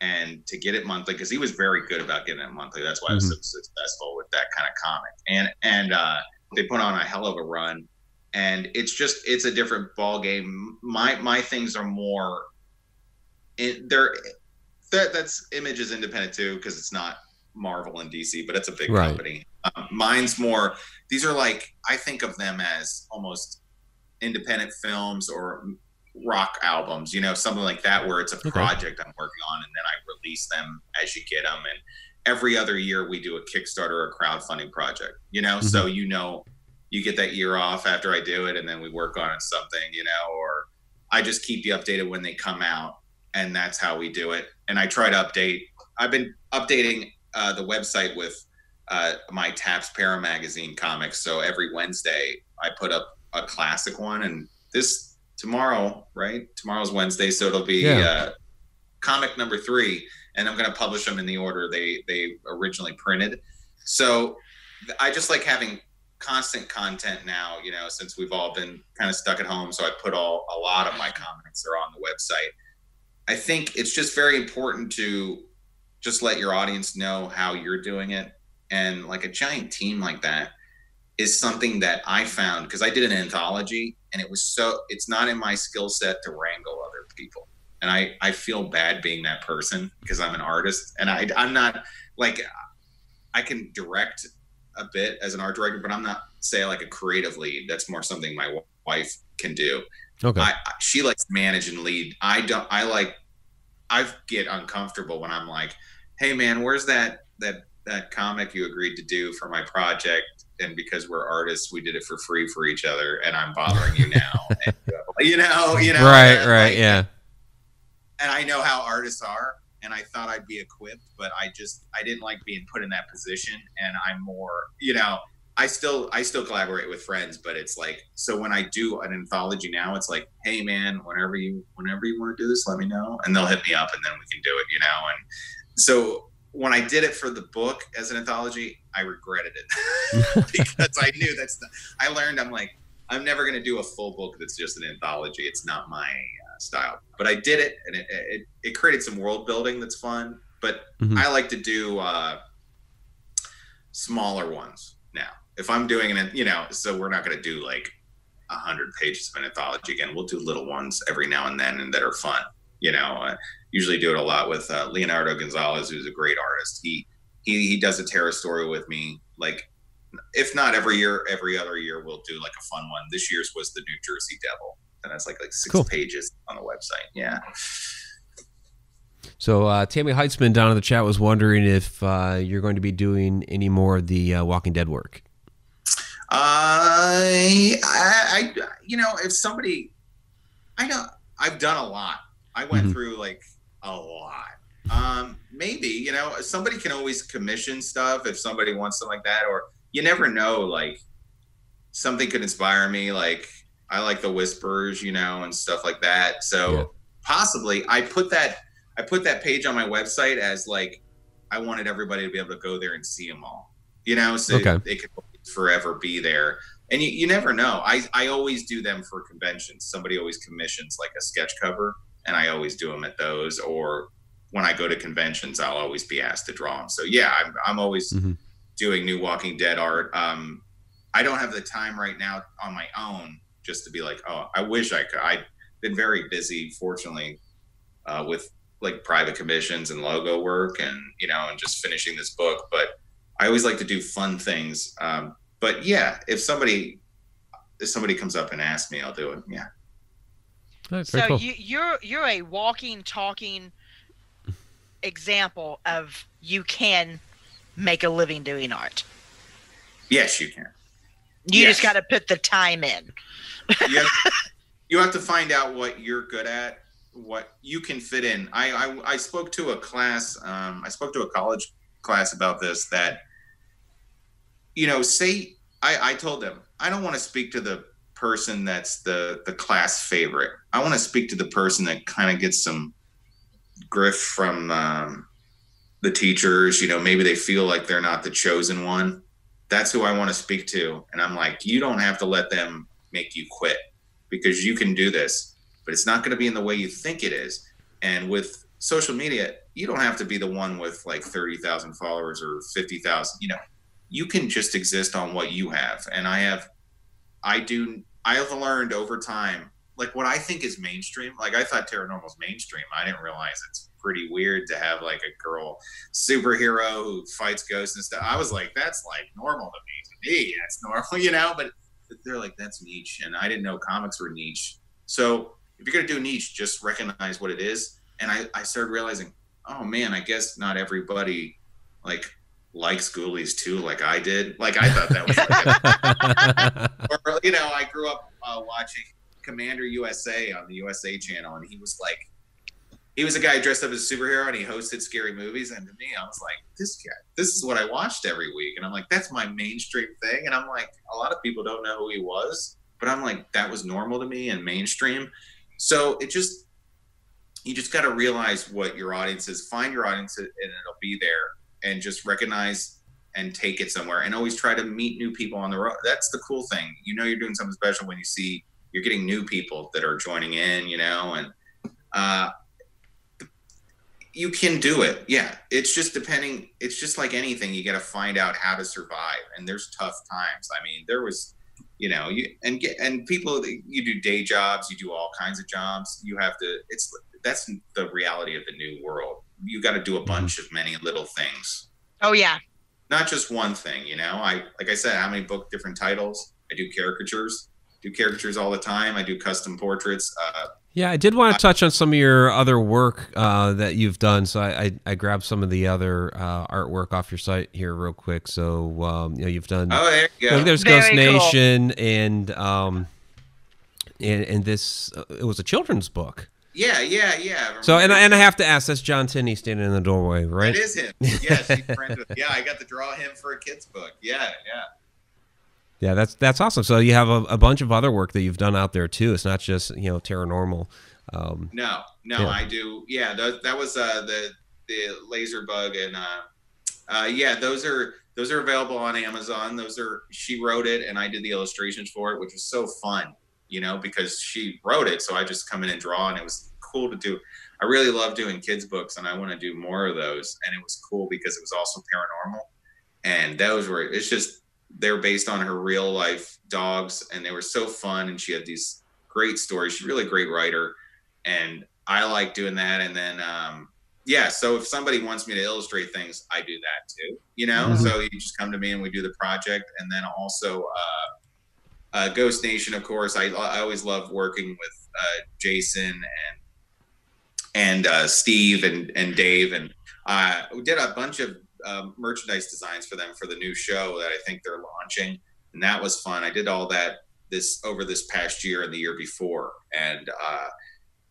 and to get it monthly because he was very good about getting it monthly that's why i was so successful with that kind of comic and and uh they put on a hell of a run and it's just it's a different ball game my my things are more in they're that that's image is independent too because it's not marvel and dc but it's a big Right. company um, mine's more these are like i think of them as almost independent films or rock albums, you know, something like that, where it's a Okay. project I'm working on, and then I release them as you get them. And every other year, we do a Kickstarter or a crowdfunding project, you know, so you know, you get that year off after I do it, and then we work on something, you know, or I just keep you updated when they come out, and that's how we do it. And I try to update. I've been updating uh, the website with uh, my Taps Para magazine comics. So every Wednesday, I put up a classic one, and this tomorrow, right? Tomorrow's Wednesday, so it'll be Yeah. uh, comic number three, and I'm going to publish them in the order they they originally printed. So I just like having constant content now. You know, since we've all been kind of stuck at home, so I put all a lot of my comics are on the website. I think it's just very important to just let your audience know how you're doing it, and like a giant team like that is something that I found because I did an anthology and it was so it's not in my skill set to wrangle other people. and I I feel bad being that person because I'm an artist and I I'm not like I can direct a bit as an art director, but I'm not say like a creative lead. That's more something my wife can do. Okay. I, she likes to manage and lead. I don't. I like. I get uncomfortable when I'm like, "Hey, man, where's that that that comic you agreed to do for my project?" And because we're artists, we did it for free for each other, and I'm bothering you now. and, uh, you know, you know. Right. Right. Like, yeah. And I know how artists are, and I thought I'd be equipped, but I just I didn't like being put in that position, and I'm more, you know. I still I still collaborate with friends, but it's like so when I do an anthology now, it's like, hey man, whenever you whenever you want to do this, let me know, and they'll hit me up, and then we can do it, you know. And so when I did it for the book as an anthology, I regretted it because I knew that's the, I learned I'm like I'm never going to do a full book that's just an anthology. It's not my uh, style. But I did it, and it, it, it created some world building that's fun. But mm-hmm. I like to do uh, smaller ones now if I'm doing an, you know, so we're not going to do like a hundred pages of an anthology again. We'll do little ones every now and then and that are fun. You know, I usually do it a lot with uh, Leonardo Gonzalez, who's a great artist. He he he does a terror story with me. Like, if not every year, every other year we'll do like a fun one. This year's was the New Jersey Devil, and that's like like six cool. pages on the website. Yeah. So uh, Tammy Heitzman down in the chat was wondering if uh, you're going to be doing any more of the uh, Walking Dead work. I, I, you know, if somebody, I know I've done a lot. I went mm-hmm. through like a lot. Um, maybe you know somebody can always commission stuff if somebody wants something like that, or you never know. Like something could inspire me. Like I like the whispers, you know, and stuff like that. So yeah. possibly I put that I put that page on my website as like I wanted everybody to be able to go there and see them all. You know, so okay. they could forever be there. And you, you never know. I, I always do them for conventions. Somebody always commissions like a sketch cover, and I always do them at those. Or when I go to conventions, I'll always be asked to draw them. So yeah, I'm, I'm always mm-hmm. doing new Walking Dead art. Um, I don't have the time right now on my own just to be like, oh, I wish I could. I've been very busy, fortunately, uh, with like private commissions and logo work, and you know, and just finishing this book. But I always like to do fun things. Um, but yeah, if somebody if somebody comes up and asks me, I'll do it. Yeah. Right, so cool. you, you're you're a walking, talking example of you can make a living doing art. Yes, you can. You yes. just got to put the time in. you, have, you have to find out what you're good at, what you can fit in. I I, I spoke to a class. Um, I spoke to a college class about this that you know say i i told them i don't want to speak to the person that's the the class favorite i want to speak to the person that kind of gets some griff from um, the teachers you know maybe they feel like they're not the chosen one that's who i want to speak to and i'm like you don't have to let them make you quit because you can do this but it's not going to be in the way you think it is and with social media you don't have to be the one with like 30,000 followers or 50,000. You know, you can just exist on what you have. And I have, I do, I have learned over time, like what I think is mainstream. Like I thought Tara Normal was mainstream. I didn't realize it's pretty weird to have like a girl superhero who fights ghosts and stuff. I was like, that's like normal to me. To me, that's normal, you know. But they're like, that's niche, and I didn't know comics were niche. So if you're gonna do niche, just recognize what it is. And I, I started realizing, oh man, I guess not everybody like likes Ghoulies too, like I did. Like I thought that was like, or, you know, I grew up uh, watching Commander USA on the USA channel, and he was like, he was a guy dressed up as a superhero, and he hosted scary movies. And to me, I was like, this guy, this is what I watched every week, and I'm like, that's my mainstream thing. And I'm like, a lot of people don't know who he was, but I'm like, that was normal to me and mainstream. So it just you just got to realize what your audience is, find your audience, and it'll be there, and just recognize and take it somewhere, and always try to meet new people on the road. That's the cool thing. You know, you're doing something special when you see you're getting new people that are joining in. You know, and uh, you can do it. Yeah, it's just depending. It's just like anything. You got to find out how to survive, and there's tough times. I mean, there was you know you and get and people you do day jobs you do all kinds of jobs you have to it's that's the reality of the new world. You got to do a Mm-hmm. bunch of many little things, Oh yeah. not just one thing. You know, I like I said, how many book different titles? I do caricatures, do caricatures all the time. I do custom portraits. Uh, Yeah, I did want to touch on some of your other work uh, that you've done. So I, I, I grabbed some of the other uh, artwork off your site here real quick. So um, you know you've done. oh, there you go. Look, there's Very Ghost cool. Nation and um, and, and this uh, it was a children's book. Yeah, yeah, yeah. So and I, and I have to ask, that's John Tinney standing in the doorway, right? It is him. Yes, he yeah. I got to draw him for a kid's book. Yeah, yeah. Yeah, that's that's awesome. So you have a, a bunch of other work that you've done out there too. It's not just you know Tara Normal. Um, No, no, Yeah. I do. Yeah, that, that was uh, the the laser bug, and uh, uh, yeah, those are those are available on Amazon. Those are she wrote it, and I did the illustrations for it, which was so fun, you know, because she wrote it, so I just come in and draw, and it was cool to do. I really love doing kids books, and I want to do more of those. And it was cool because it was also paranormal, and those were it's just they're based on her real life dogs, and they were so fun, and she had these great stories. She's really a really great writer and I like doing that. And then, um, yeah, so if somebody wants me to illustrate things, I do that too. You know, Mhm. so you just come to me and we do the project. And then also, uh, uh, Ghost Nation, of course. I I always love working with uh, Jason and and uh, Steve and and Dave, and uh, we did a bunch of um, merchandise designs for them for the new show that I think they're launching, and that was fun. I did all that this over this past year and the year before, and uh,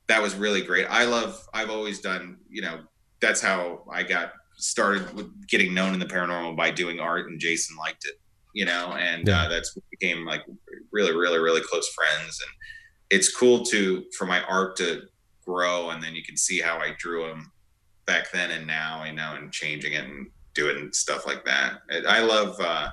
that was really great. I love. I've always done. You know, that's how I got started with getting known in the paranormal by doing art, and Jason liked it. You know, and Yeah. uh, that's became like really, really, really close friends, and it's cool to for my art to grow, and then you can see how I drew them back then and now, you know, and changing it and doing stuff like that. I love. uh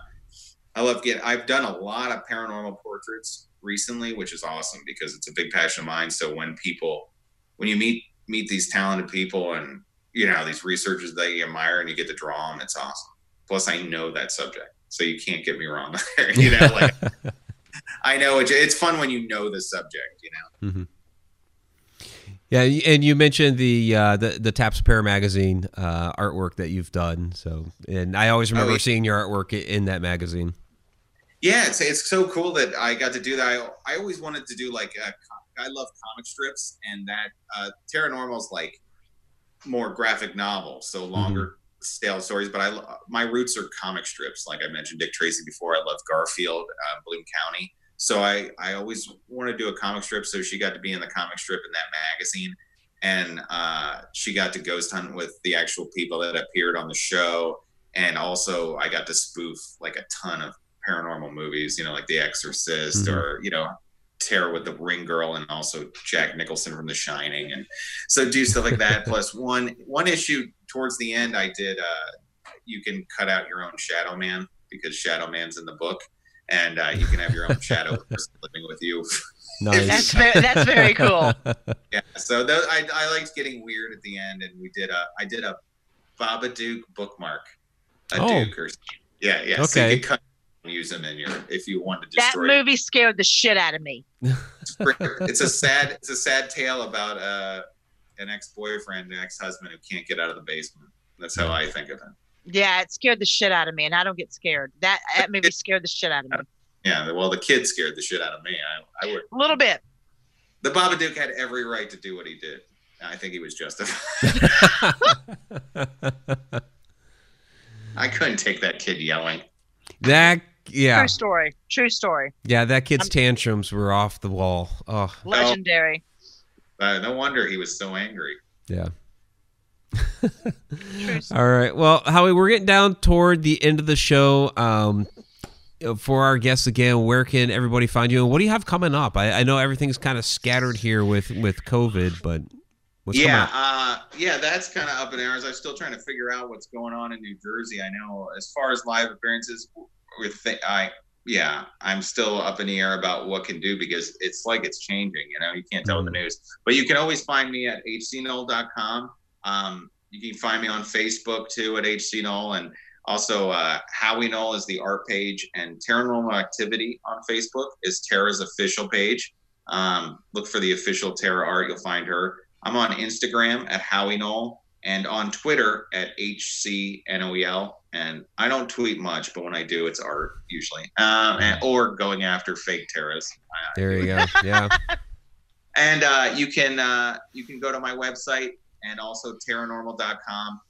I love getting. I've done a lot of paranormal portraits recently, which is awesome because it's a big passion of mine. So when people, when you meet meet these talented people and you know these researchers that you admire and you get to draw them, it's awesome. Plus, I know that subject, so you can't get me wrong you know, like I know it's, it's fun when you know the subject. You know. Mm-hmm. yeah, and you mentioned the uh, the the Taps Para magazine uh, artwork that you've done. So, and I always remember yeah. seeing your artwork in that magazine. Yeah, it's it's so cool that I got to do that. I, I always wanted to do like a, I love comic strips, and that uh, Tara Normal's like more graphic novel, so longer stale stories. But I my roots are comic strips. Like I mentioned Dick Tracy before. I love Garfield, uh, Bloom County. So I I always wanted to do a comic strip. So she got to be in the comic strip in that magazine, and uh, she got to ghost hunt with the actual people that appeared on the show. And also, I got to spoof like a ton of paranormal movies, you know, like The Exorcist Mhm. or, you know, Terror with the Ring Girl and also Jack Nicholson from The Shining. And so do stuff like that. Plus one one issue towards the end I did uh you can cut out your own Shadow Man because Shadow Man's in the book. And uh, you can have your own shadow person living with you. Nice. That's very, that's very cool. Yeah. So those, I, I liked getting weird at the end, and we did a I did a Babadook bookmark. A Oh. Duke or yeah, yeah. So Okay. you could cut and use them in your if you want to destroy. That destroy. movie scared the shit out of me. it's a sad it's a sad tale about uh, an ex boyfriend, an ex husband who can't get out of the basement. That's how I think of it. Yeah, it scared the shit out of me, and I don't get scared. That that movie scared the shit out of me. Yeah. Well, the kid scared the shit out of me. I, I would. A little bit. The Babadook had every right to do what he did. I think he was justified. I couldn't take that kid yelling. that yeah True story. True story. yeah that kid's I'm- tantrums were off the wall. Oh Legendary. Uh, no wonder he was so angry. yeah. True story. All right. Well, Howie, we're getting down toward the end of the show. Um, for our guests again, where can everybody find you, and what do you have coming up? I, I know everything's kind of scattered here with with COVID, but what's yeah, uh, yeah, that's kind of up in the air. I'm still trying to figure out what's going on in New Jersey. I know as far as live appearances, with th- I yeah, I'm still up in the air about what can do because it's like it's changing. You know, you can't tell in the news, but you can always find me at hcnoel.com. Um, you can find me on Facebook too at hcnoel and also uh, Howie Noel is the art page and Tara Normal Activity on Facebook is Tara's official page. Um, look for the official Tara art, you'll find her I'm on Instagram at Howie Noel and on Twitter at HCNOEL. And I don't tweet much, but when I do, it's art usually, um, and, or going after fake terrorists. There you go. Yeah. and uh, you can uh, you can go to my website and also terranormal.com.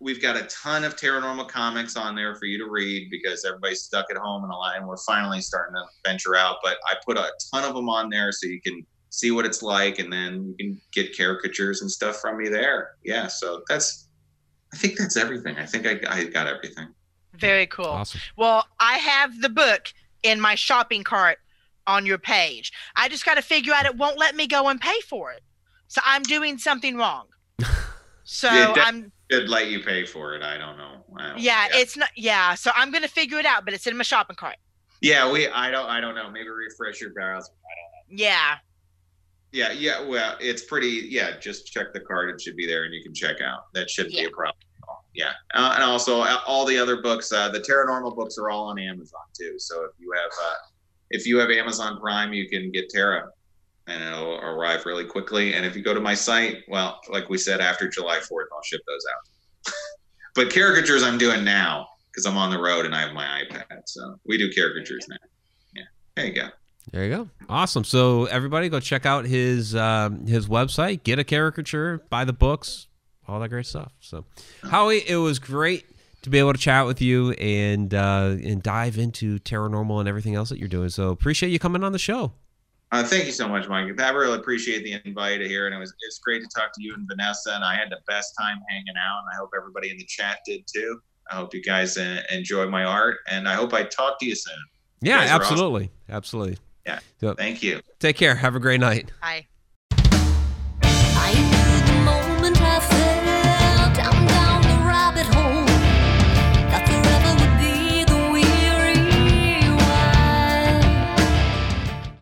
We've got a ton of Tara Normal comics on there for you to read because everybody's stuck at home and a lot, and we're finally starting to venture out. But I put a ton of them on there so you can see what it's like, and then you can get caricatures and stuff from me there. Yeah, so that's I think that's everything. I think I, I got everything. Very cool. Awesome. Well, I have the book in my shopping cart on your page. I just got to figure out it won't let me go and pay for it. So I'm doing something wrong. So Yeah, I'm Should let you pay for it. I don't know. I don't- yeah, it's not yeah, so I'm to figure it out, but it's in my shopping cart. yeah. We I don't I don't know. Maybe refresh your browser. Yeah. Yeah, yeah. Well, it's pretty. Yeah, just check the card. It should be there, and you can check out. That shouldn't be a problem. at all. Yeah, uh, and also uh, all the other books. Uh, the Tara Normal books are all on Amazon too. So if you have uh, if you have Amazon Prime, you can get Tara, and it'll arrive really quickly. And if you go to my site, well, like we said, after July Fourth, I'll ship those out. but caricatures, I'm doing now because I'm on the road and I have my iPad. So we do caricatures now. Yeah, there you go. There you go. Awesome. So everybody go check out his um, his website, get a caricature, buy the books, all that great stuff. So Howie, it was great to be able to chat with you and uh, and dive into Tara Normal and everything else that you're doing. So appreciate you coming on the show. Uh, thank you so much, Mike. I really appreciate the invite here, and it was it's great to talk to you and Vanessa. And I had the best time hanging out, and I hope everybody in the chat did too. I hope you guys uh, enjoy my art, and I hope I talk to you soon. Yeah, guys are awesome. absolutely. Absolutely. Yeah. So Thank you. take care. Have a great night. Hi. I